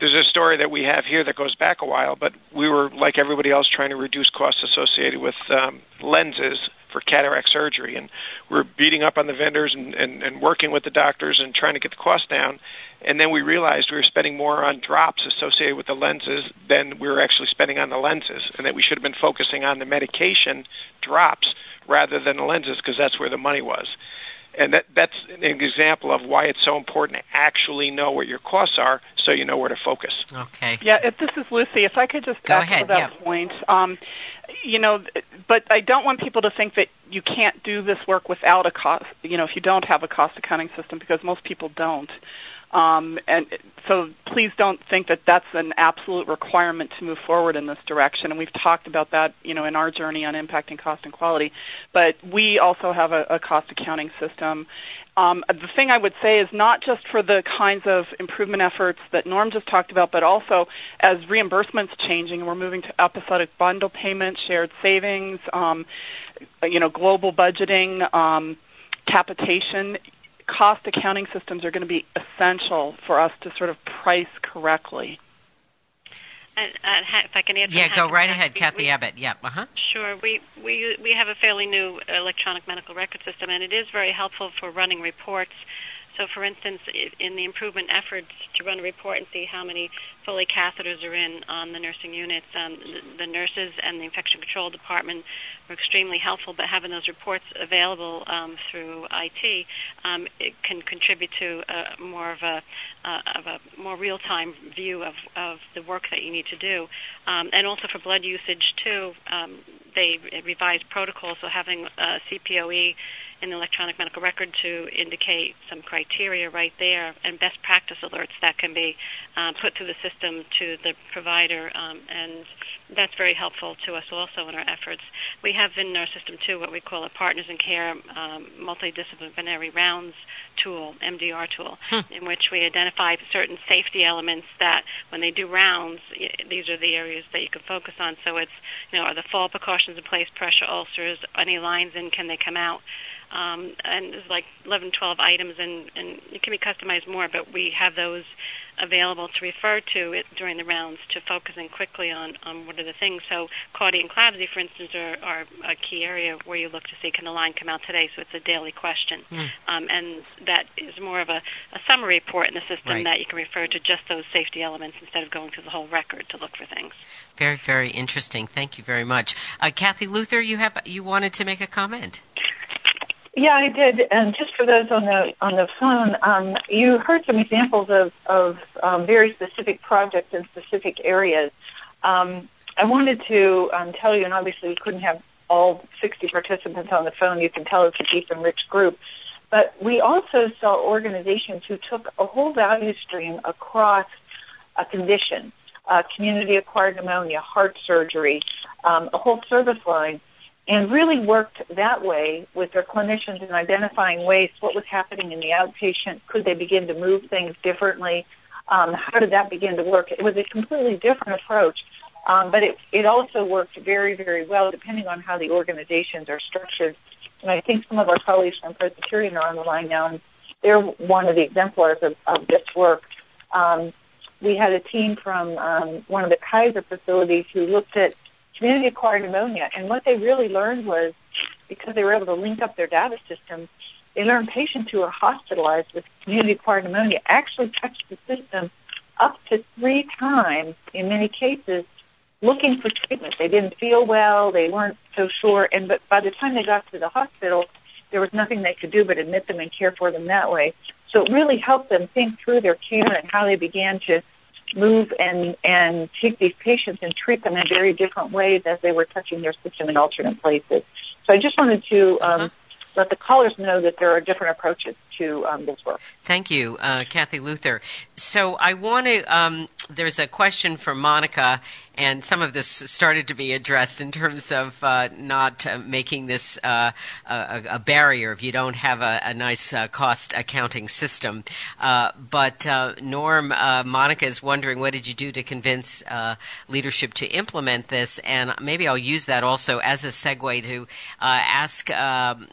there's a story that we have here that goes back a while, but we were like everybody else trying to reduce costs associated with um, lenses for cataract surgery, and we were beating up on the vendors and, and, and working with the doctors and trying to get the cost down. And then we realized we were spending more on drops associated with the lenses than we were actually spending on the lenses, and that we should have been focusing on the medication drops rather than the lenses because that's where the money was and that that's an example of why it's so important to actually know what your costs are so you know where to focus. Okay. Yeah, if this is Lucy. If I could just Go echo ahead, that yeah. point. Um, you know, but I don't want people to think that you can't do this work without a cost. You know, if you don't have a cost accounting system, because most people don't. Um, and so please don't think that that's an absolute requirement to move forward in this direction. And we've talked about that, you know, in our journey on impacting cost and quality. But we also have a, a cost accounting system. Um, the thing I would say is not just for the kinds of improvement efforts that Norm just talked about, but also as reimbursements changing, we're moving to episodic bundle payments, shared savings, um, you know, global budgeting, um, capitation cost accounting systems are going to be essential for us to sort of price correctly. And, uh, ha- if I can add, from Yeah, go right ahead, we- Kathy we- Abbott. Yeah, uh huh. Sure. We we we have a fairly new electronic medical record system, and it is very helpful for running reports. So, for instance, in the improvement efforts to run a report and see how many Foley catheters are in on the nursing units, um, the, nurses and the infection control department were extremely helpful. But having those reports available um, through IT um, it can contribute to a, more of a uh, of a more real-time view of, of the work that you need to do, um, and also for blood usage too. Um, they revised protocols, so having uh, CPOE the electronic medical record to indicate some criteria right there and best practice alerts that can be uh, put through the system to the provider, um, and that's very helpful to us also in our efforts. We have in our system too what we call a Partners in Care um, multidisciplinary rounds tool, MDR tool, in which we identify certain safety elements that when they do rounds, these are the areas that you can focus on. So it's, you know, are the fall precautions in place, pressure ulcers, any lines in, can they come out? Um, and there's like 11, 12 items, and, and it can be customized more, but we have those available to refer to it during the rounds to focusing quickly on, on what are the things. So CAUTI and CLABSI, for instance, are, are a key area where you look to see can the line come out today, so it's a daily question. Um, and that is more of a, a summary report in the system Right. that you can refer to just those safety elements instead of going through the whole record to look for things. Very, very interesting. Thank you very much, uh, Kathy Luther. You have you wanted to make a comment. Yeah, I did. And just for those on the on the phone, um, you heard some examples of of um, very specific projects in specific areas. Um, I wanted to um, tell you, and obviously we couldn't have all 60 participants on the phone. You can tell it's a deep and rich group. But we also saw organizations who took a whole value stream across a condition, uh, community-acquired pneumonia, heart surgery, um, a whole service line, and really worked that way with their clinicians in identifying ways what was happening in the outpatient. Could they begin to move things differently? Um, how did that begin to work? It was a completely different approach, um, but it, it also worked very, very well depending on how the organizations are structured. And I think some of our colleagues from Presbyterian are on the line now, and they're one of the exemplars of, of this work. Um, we had a team from um, one of the Kaiser facilities who looked at community-acquired pneumonia, and what they really learned was because they were able to link up their data systems, they learned patients who were hospitalized with community-acquired pneumonia actually touched the system up to three times in many cases looking for treatment. They didn't feel well, they weren't so sure, and but by the time they got to the hospital, there was nothing they could do but admit them and care for them that way. So it really helped them think through their care and how they began to move and and take these patients and treat them in very different ways as they were touching their system in alternate places. So I just wanted to um, Uh-huh. let the callers know that there are different approaches to um, this work. Thank you, uh, Kathy Luther. So I want to. Um, there's a question from Monica, and some of this started to be addressed in terms of uh, not uh, making this uh, a, a barrier if you don't have a, a nice uh, cost accounting system. Uh, but uh, Norm, Monica is wondering, what did you do to convince leadership to implement this? And maybe I'll use that also as a segue to ask um,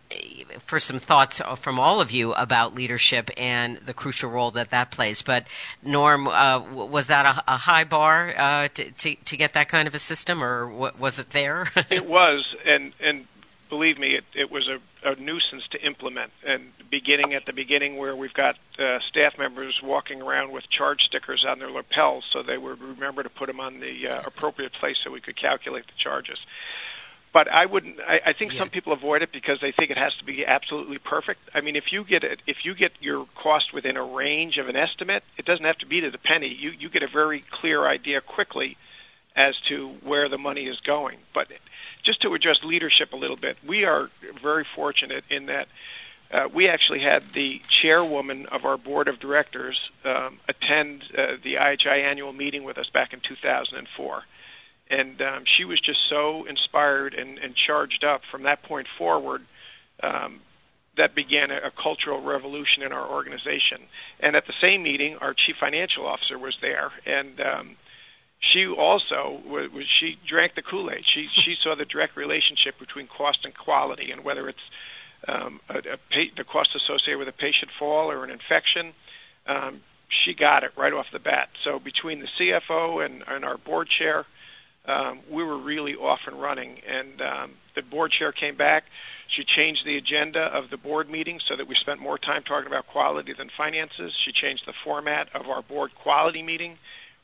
for some thoughts from all of you about leadership and the crucial role that that plays. But Norm, was that a, a high bar uh, to, to to get that kind of a system, or wa- was it there? it was, and and believe me, it, it was a, a nuisance to implement. And beginning at the beginning, where we've got uh, staff members walking around with charge stickers on their lapels, so they would remember to put them on the uh, appropriate place so we could calculate the charges. But I wouldn't. I, I think yeah. some people avoid it because they think it has to be absolutely perfect. I mean, if you get it, if you get your cost within a range of an estimate, it doesn't have to be to the penny. You you get a very clear idea quickly as to where the money is going. But just to address leadership a little bit, we are very fortunate in that uh, we actually had the chairwoman of our board of directors um, attend uh, the IHI annual meeting with us back in 2004. And um, she was just so inspired and, and charged up from that point forward. Um, that began a, a cultural revolution in our organization. And at the same meeting, our chief financial officer was there, and um, she also was, she drank the Kool-Aid. She she saw the direct relationship between cost and quality, and whether it's um, a, a the cost associated with a patient fall or an infection. Um, she got it right off the bat. So between the CFO and, and our board chair, um, we were really off and running. And um, the board chair came back. She changed the agenda of the board meeting so that we spent more time talking about quality than finances. She changed the format of our board quality meeting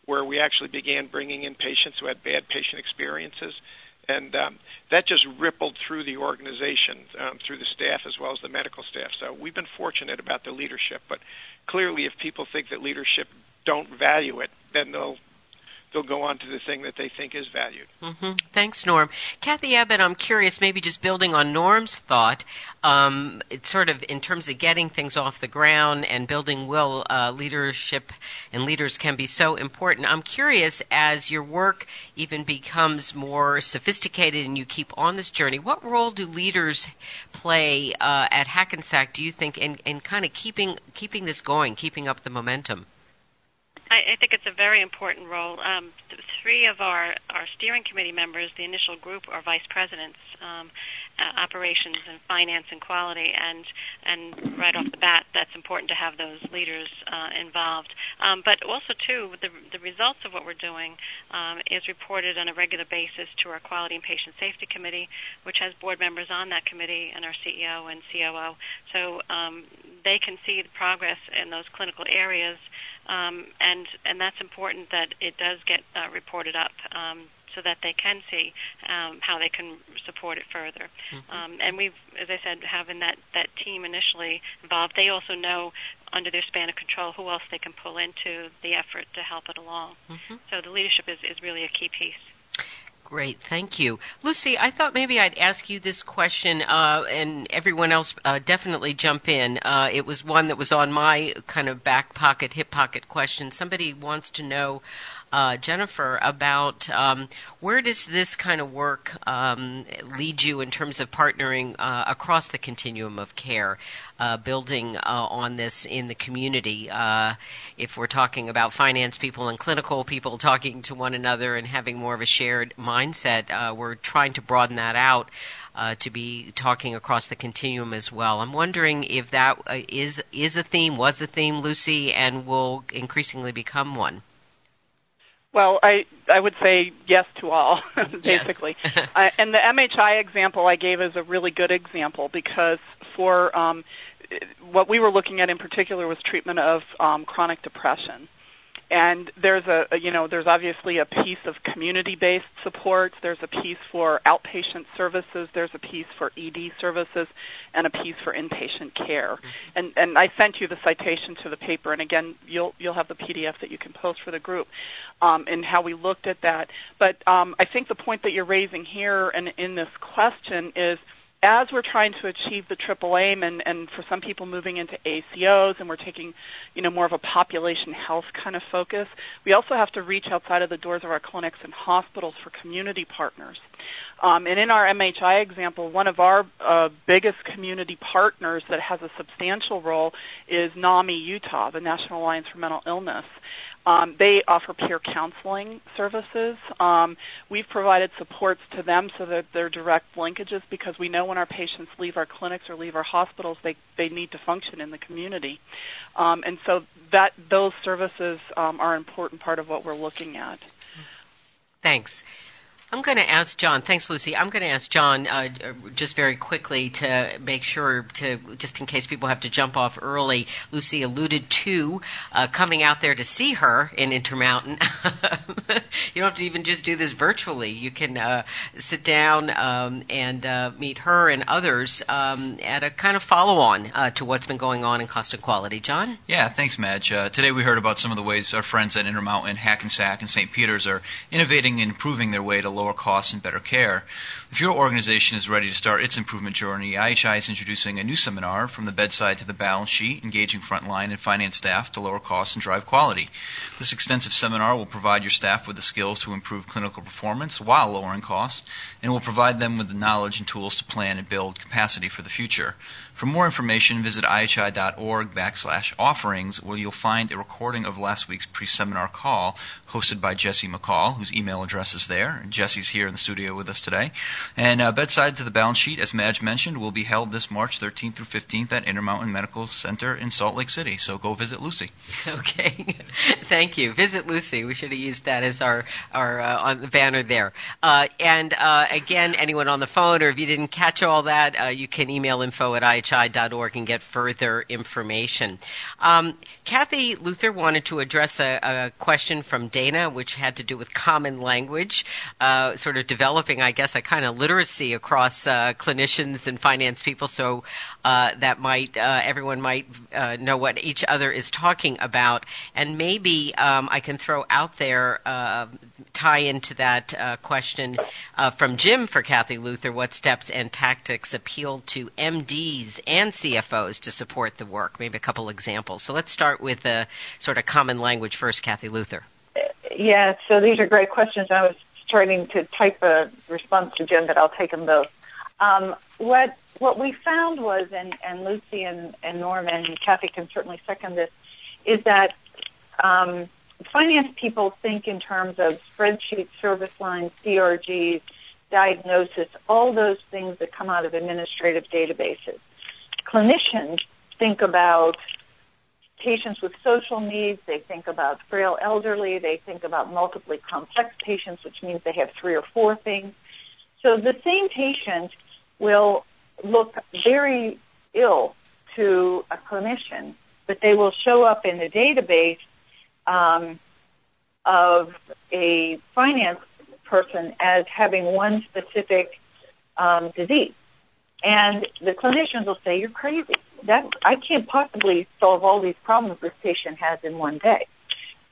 where we actually began bringing in patients who had bad patient experiences. And um, that just rippled through the organization, um, through the staff as well as the medical staff. So we've been fortunate about the leadership. But clearly, if people think that leadership don't value it, then they'll they'll go on to the thing that they think is valued. Mm-hmm. Thanks, Norm. Kathy Abbott, I'm curious, maybe just building on Norm's thought, um, it's sort of in terms of getting things off the ground and building will, uh, leadership and leaders can be so important. I'm curious, as your work even becomes more sophisticated and you keep on this journey, what role do leaders play uh, at Hackensack, do you think, in, in kind of keeping keeping this going, keeping up the momentum? I, I think it's a very important role. Um, three of our, our steering committee members, the initial group, are vice presidents, um, uh, operations and finance and quality, and and right off the bat, that's important to have those leaders uh, involved. Um, but also too, the the results of what we're doing um, is reported on a regular basis to our quality and patient safety committee, which has board members on that committee and our CEO and COO. So um, they can see the progress in those clinical areas um, and and that's important that it does get uh, reported up um, so that they can see um, how they can support it further. Mm-hmm. Um, and we've, as I said, having that that team initially involved, they also know under their span of control who else they can pull into the effort to help it along. Mm-hmm. So the leadership is, is really a key piece. Great, thank you. Lucy, I thought maybe I'd ask you this question, uh, and everyone else uh, definitely jump in. Uh, it was one that was on my kind of back pocket, hip pocket question. Somebody wants to know uh, Jennifer about um, where does this kind of work um, lead you in terms of partnering uh, across the continuum of care, uh, building uh, on this in the community. Uh, if we're talking about finance people and clinical people talking to one another and having more of a shared mindset, uh, we're trying to broaden that out. Uh, to be talking across the continuum as well. I'm wondering if that is is a theme, was a theme, Lucy, and will increasingly become one. Well, I I would say yes to all, basically. Yes. uh, and the MHI example I gave is a really good example because for um, what we were looking at in particular was treatment of um, chronic depression and there's a, you know there's obviously a piece of community-based support. there's a piece for outpatient services there's a piece for ed services and a piece for inpatient care mm-hmm. and and i sent you the citation to the paper and again you'll you'll have the pdf that you can post for the group um, and how we looked at that but um, i think the point that you're raising here and in this question is as we're trying to achieve the triple aim and, and for some people moving into ACOs and we're taking, you know, more of a population health kind of focus, we also have to reach outside of the doors of our clinics and hospitals for community partners. Um, and in our MHI example, one of our uh, biggest community partners that has a substantial role is NAMI Utah, the National Alliance for Mental Illness. Um, they offer peer counseling services. Um, we've provided supports to them so that they're direct linkages because we know when our patients leave our clinics or leave our hospitals, they, they need to function in the community. Um, and so that those services um, are an important part of what we're looking at. Thanks. I'm going to ask John. Thanks, Lucy. I'm going to ask John uh, just very quickly to make sure to just in case people have to jump off early. Lucy alluded to uh, coming out there to see her in Intermountain. you don't have to even just do this virtually. You can uh, sit down um, and uh, meet her and others um, at a kind of follow-on uh, to what's been going on in cost and quality. John? Yeah, thanks, Madge. Uh, today we heard about some of the ways our friends at Intermountain, Hackensack, and St. Peter's are innovating and improving their way to lower costs and better care. If your organization is ready to start its improvement journey, IHI is introducing a new seminar from the bedside to the balance sheet, engaging frontline and finance staff to lower costs and drive quality. This extensive seminar will provide your staff with the skills to improve clinical performance while lowering costs, and will provide them with the knowledge and tools to plan and build capacity for the future. For more information, visit ihi.org backslash offerings, where you'll find a recording of last week's pre-seminar call hosted by Jesse McCall, whose email address is there. Jesse's here in the studio with us today. And uh, bedside to the balance sheet, as Madge mentioned, will be held this March 13th through 15th at Intermountain Medical Center in Salt Lake City. So go visit Lucy. Okay, thank you. Visit Lucy. We should have used that as our our uh, on the banner there. Uh, and uh, again, anyone on the phone, or if you didn't catch all that, uh, you can email info at ihi.org and get further information. Um, Kathy Luther wanted to address a, a, question from Dana, which had to do with common language, uh, sort of developing, I guess, a kind of literacy across uh, clinicians and finance people, so uh, that might uh, everyone might uh, know what each other is talking about, and maybe um, I can throw out there uh, tie into that question from Jim for Kathy Luther. What steps and tactics appeal to MDs and CFOs to support the work? Maybe a couple examples. So let's start with the sort of common language first, Kathy Luther. Yeah, so these are great questions. I was starting to type a response to Jim, but I'll take them both. Um, what what we found was, and, and Lucy and, and Norman and Kathy can certainly second this, is that um, finance people think in terms of spreadsheets, service lines, DRGs, diagnosis, all those things that come out of administrative databases. Clinicians think about patients with social needs, they think about frail elderly, they think about multiply complex patients, which means they have three or four things. So the same patient will look very ill to a clinician, but they will show up in the database um, of a finance person as having one specific um, disease. And the clinicians will say, you're crazy. That, I can't possibly solve all these problems this patient has in one day.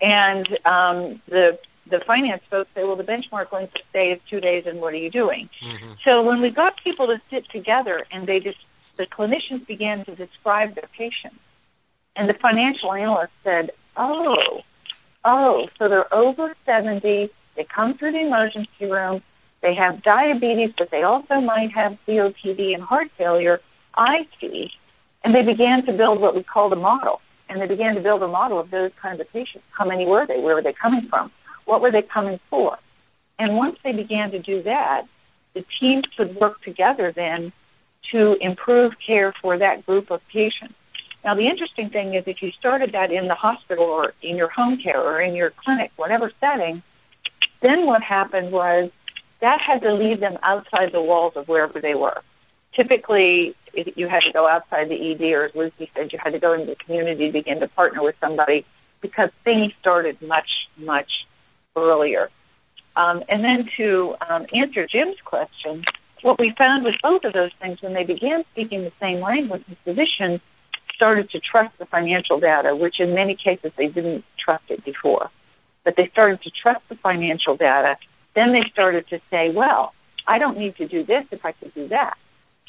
And um, the the finance folks say, well, the benchmark length of stay is two days, and what are you doing? Mm-hmm. So when we got people to sit together and they just, the clinicians began to describe their patients, and the financial analyst said, oh, oh, so they're over 70, they come through the emergency room, they have diabetes, but they also might have COPD and heart failure. I see. And they began to build what we call a model. And they began to build a model of those kinds of patients. How many were they? Where were they coming from? What were they coming for? And once they began to do that, the teams could work together then to improve care for that group of patients. Now the interesting thing is if you started that in the hospital or in your home care or in your clinic, whatever setting, then what happened was that had to lead them outside the walls of wherever they were. Typically, you had to go outside the ED, or as Lucy said, you had to go into the community to begin to partner with somebody because things started much, much earlier. Um, and then to um, answer Jim's question, what we found with both of those things, when they began speaking the same language, the physicians started to trust the financial data, which in many cases they didn't trust it before. But they started to trust the financial data. Then they started to say, well, I don't need to do this if I could do that.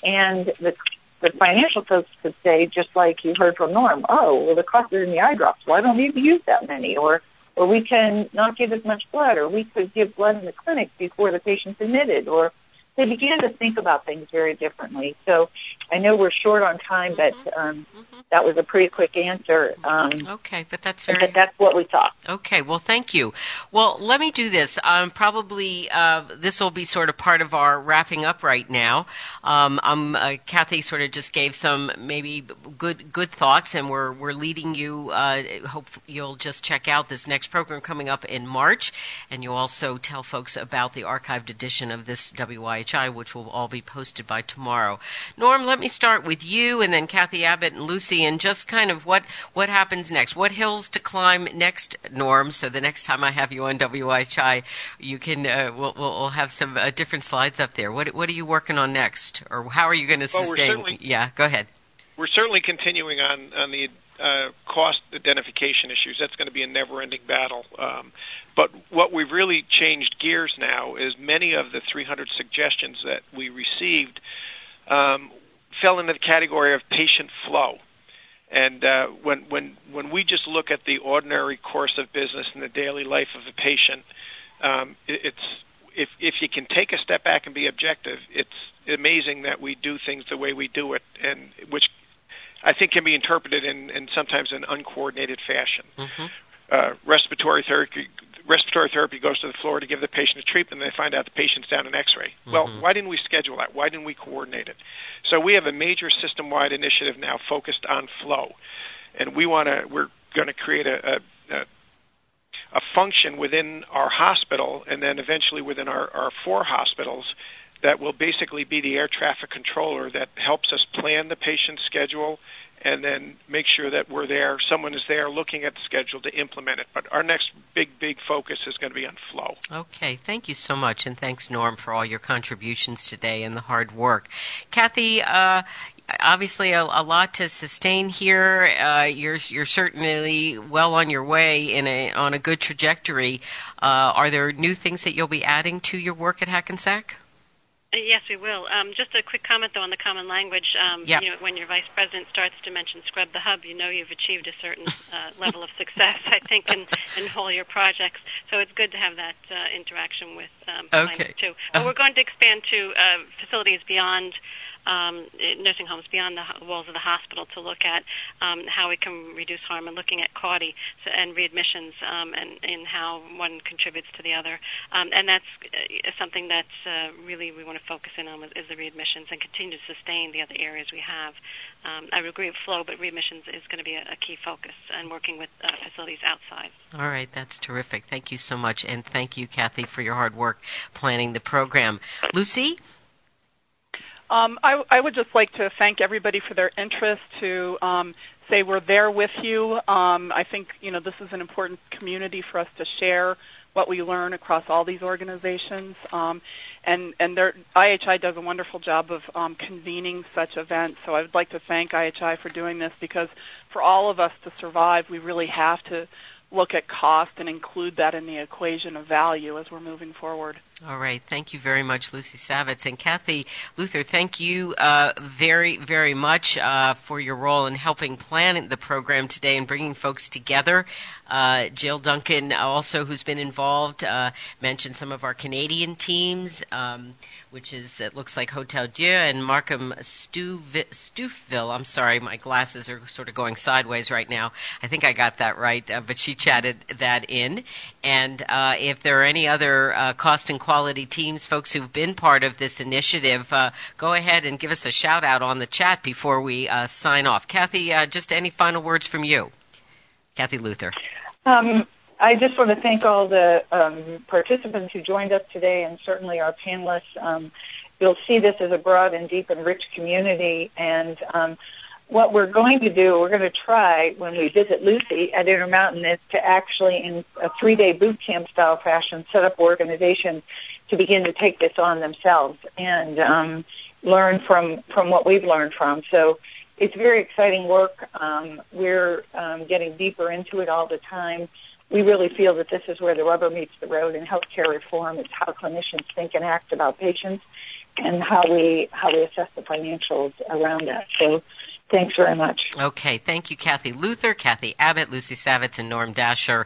And the, the financial folks could say, just like you heard from Norm, oh, well, the cost is in the eye drops. Well, I don't need to use that many. Or or we can not give as much blood, or we could give blood in the clinic before the patient's admitted, or they began to think about things very differently. So I know we're short on time, but Mm-hmm. um, that was a pretty quick answer. Um, Okay, but that's very but that's what we thought. Okay, well, thank you. Well, let me do this. Um, probably uh, this will be sort of part of our wrapping up right now. Um, uh, Kathy sort of just gave some maybe good good thoughts, and we're we're leading you. Uh, hope you'll just check out this next program coming up in March, and you also tell folks about the archived edition of this WIHI, which will all be posted by tomorrow. Norm, let me start with you, and then Kathy Abbott and Lucy, and just kind of what what happens next. What hills to climb next, Norm? So the next time I have you on WIHI, you can uh, we'll, we'll we'll have some uh, different slides up there. What what are you working on next, or how are you going to sustain? certainly- yeah, go ahead. We're certainly continuing on on the uh, cost identification issues. That's going to be a never-ending battle. Um, but what we've really changed gears now is many of the 300 suggestions that we received um, fell into the category of patient flow. And uh, when when when we just look at the ordinary course of business in the daily life of a patient, um, it, it's if if you can take a step back and be objective, it's amazing that we do things the way we do it, and which I think can be interpreted in, in sometimes an uncoordinated fashion. hmm Uh, respiratory therapy respiratory therapy goes to the floor to give the patient a treatment, and they find out the patient's down an X-ray. Well, Mhm. why didn't we schedule that? Why didn't we coordinate it? So we have a major system-wide initiative now focused on flow, and we want to. We're going to create a, a, a a function within our hospital, and then eventually within our, our four hospitals, that will basically be the air traffic controller that helps us plan the patient's schedule and then make sure that we're there, someone is there looking at the schedule to implement it. But our next big, big focus is going to be on flow. Okay, thank you so much, and thanks, Norm, for all your contributions today and the hard work. Kathy, uh, obviously a, a lot to sustain here. Uh, you're you're certainly well on your way in a on a good trajectory. Uh, are there new things that you'll be adding to your work at Hackensack? Yes, we will. Um, just a quick comment, though, on the common language. Um, Yep. you know, when your vice president starts to mention Scrub the Hub, you know you've achieved a certain uh, level of success, I think, in, in all your projects. So it's good to have that uh, interaction with um, Okay. clients, too. But we're going to expand to uh, facilities beyond um, nursing homes, beyond the walls of the hospital, to look at um, how we can reduce harm and looking at CAUTI and readmissions um, and, and how one contributes to the other. Um, and that's uh, something that uh, really we want to focus in on is, the readmissions and continue to sustain the other areas we have. Um, I agree with flow, but readmissions is going to be a, a key focus and working with uh, facilities outside. All right, that's terrific. Thank you so much, and thank you, Kathy, for your hard work planning the program. Lucy, Um, I, I would just like to thank everybody for their interest. To um, say we're there with you. Um, I think you know this is an important community for us to share what we learn across all these organizations. Um, and and their, IHI does a wonderful job of um, convening such events. So I would like to thank IHI for doing this because for all of us to survive, we really have to look at cost and include that in the equation of value as we're moving forward. All right. Thank you very much, Lucy Savitz. And Kathy Luther, thank you uh, very, very much uh, for your role in helping plan the program today and bringing folks together. Uh, Jill Duncan, also who's been involved, uh, mentioned some of our Canadian teams, um, which is, it looks like Hotel Dieu and Markham Stouffville. I'm sorry, my glasses are sort of going sideways right now. I think I got that right, uh, but she chatted that in. And uh, if there are any other cost and quality teams, folks who've been part of this initiative, uh, go ahead and give us a shout out on the chat before we uh, sign off. Kathy, uh, just any final words from you? Kathy Luther. Um, I just want to thank all the um, participants who joined us today and certainly our panelists. Um, you'll see this as a broad and deep and rich community. And um, what we're going to do, we're going to try when we visit Lucy at Intermountain is to actually, in a three-day boot camp style fashion, set up organizations to begin to take this on themselves and um, learn from from what we've learned from. So it's very exciting work. Um, we're um, getting deeper into it all the time. We really feel that this is where the rubber meets the road in healthcare reform. It's how clinicians think and act about patients, and how we how we assess the financials around that. So Thanks very much. Okay, thank you, Kathy Luther, Kathy Abbott, Lucy Savitz, and Norm Dascher.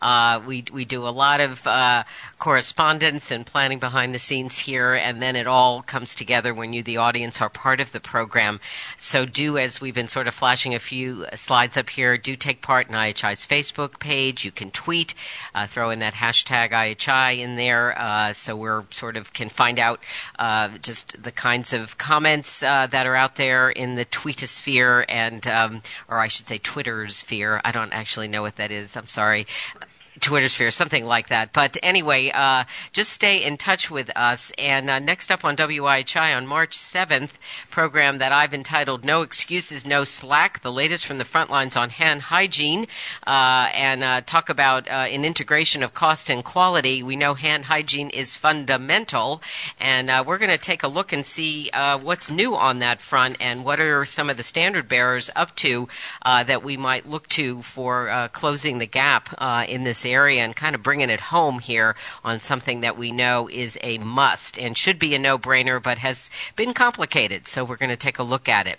Uh, we we do a lot of uh, correspondence and planning behind the scenes here, and then it all comes together when you, the audience, are part of the program. So do as we've been sort of flashing a few slides up here. Do take part in IHI's Facebook page. You can tweet, uh, throw in that hashtag IHI in there, uh, so we're sort of can find out uh, just the kinds of comments uh, that are out there in the tweetosphere sphere and, um, or I should say Twitter's fear. I don't actually know what that is. I'm sorry. Twitter sphere, something like that. But anyway, uh, just stay in touch with us. And uh, next up on WIHI on March 7th, program that I've entitled "No Excuses, No Slack," the latest from the front lines on hand hygiene, uh, and uh, talk about uh, an integration of cost and quality. We know hand hygiene is fundamental, and uh, we're going to take a look and see what's new on that front and what are some of the standard bearers up to that we might look to for closing the gap in this area and kind of bringing it home here on something that we know is a must and should be a no-brainer, but has been complicated. So we're going to take a look at it.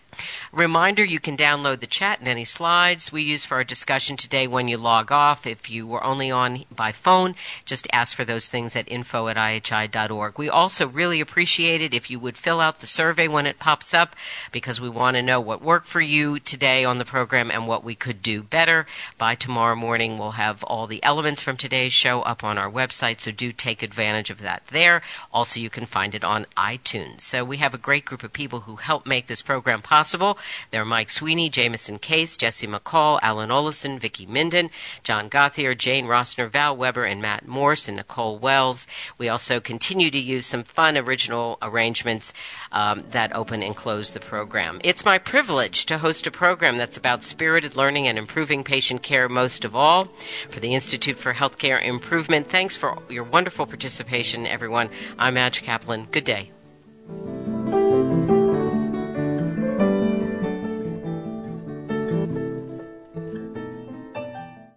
Reminder, you can download the chat and any slides we use for our discussion today when you log off. If you were only on by phone, just ask for those things at info at ihi.org. We also really appreciate it if you would fill out the survey when it pops up because we want to know what worked for you today on the program and what we could do better. By tomorrow morning, we'll have all the elements elements from today's show up on our website, so do take advantage of that there. Also, you can find it on iTunes. So we have a great group of people who help make this program possible. They're Mike Sweeney, Jameson Case, Jesse McCall, Alan Olison, Vicki Minden, John Gothier, Jane Rossner, Val Weber, and Matt Morse, and Nicole Wells. We also continue to use some fun original arrangements um, that open and close the program. It's my privilege to host a program that's about spirited learning and improving patient care most of all. For the Institute Institute for Healthcare Improvement. Thanks for your wonderful participation, everyone. I'm Madge Kaplan. Good day.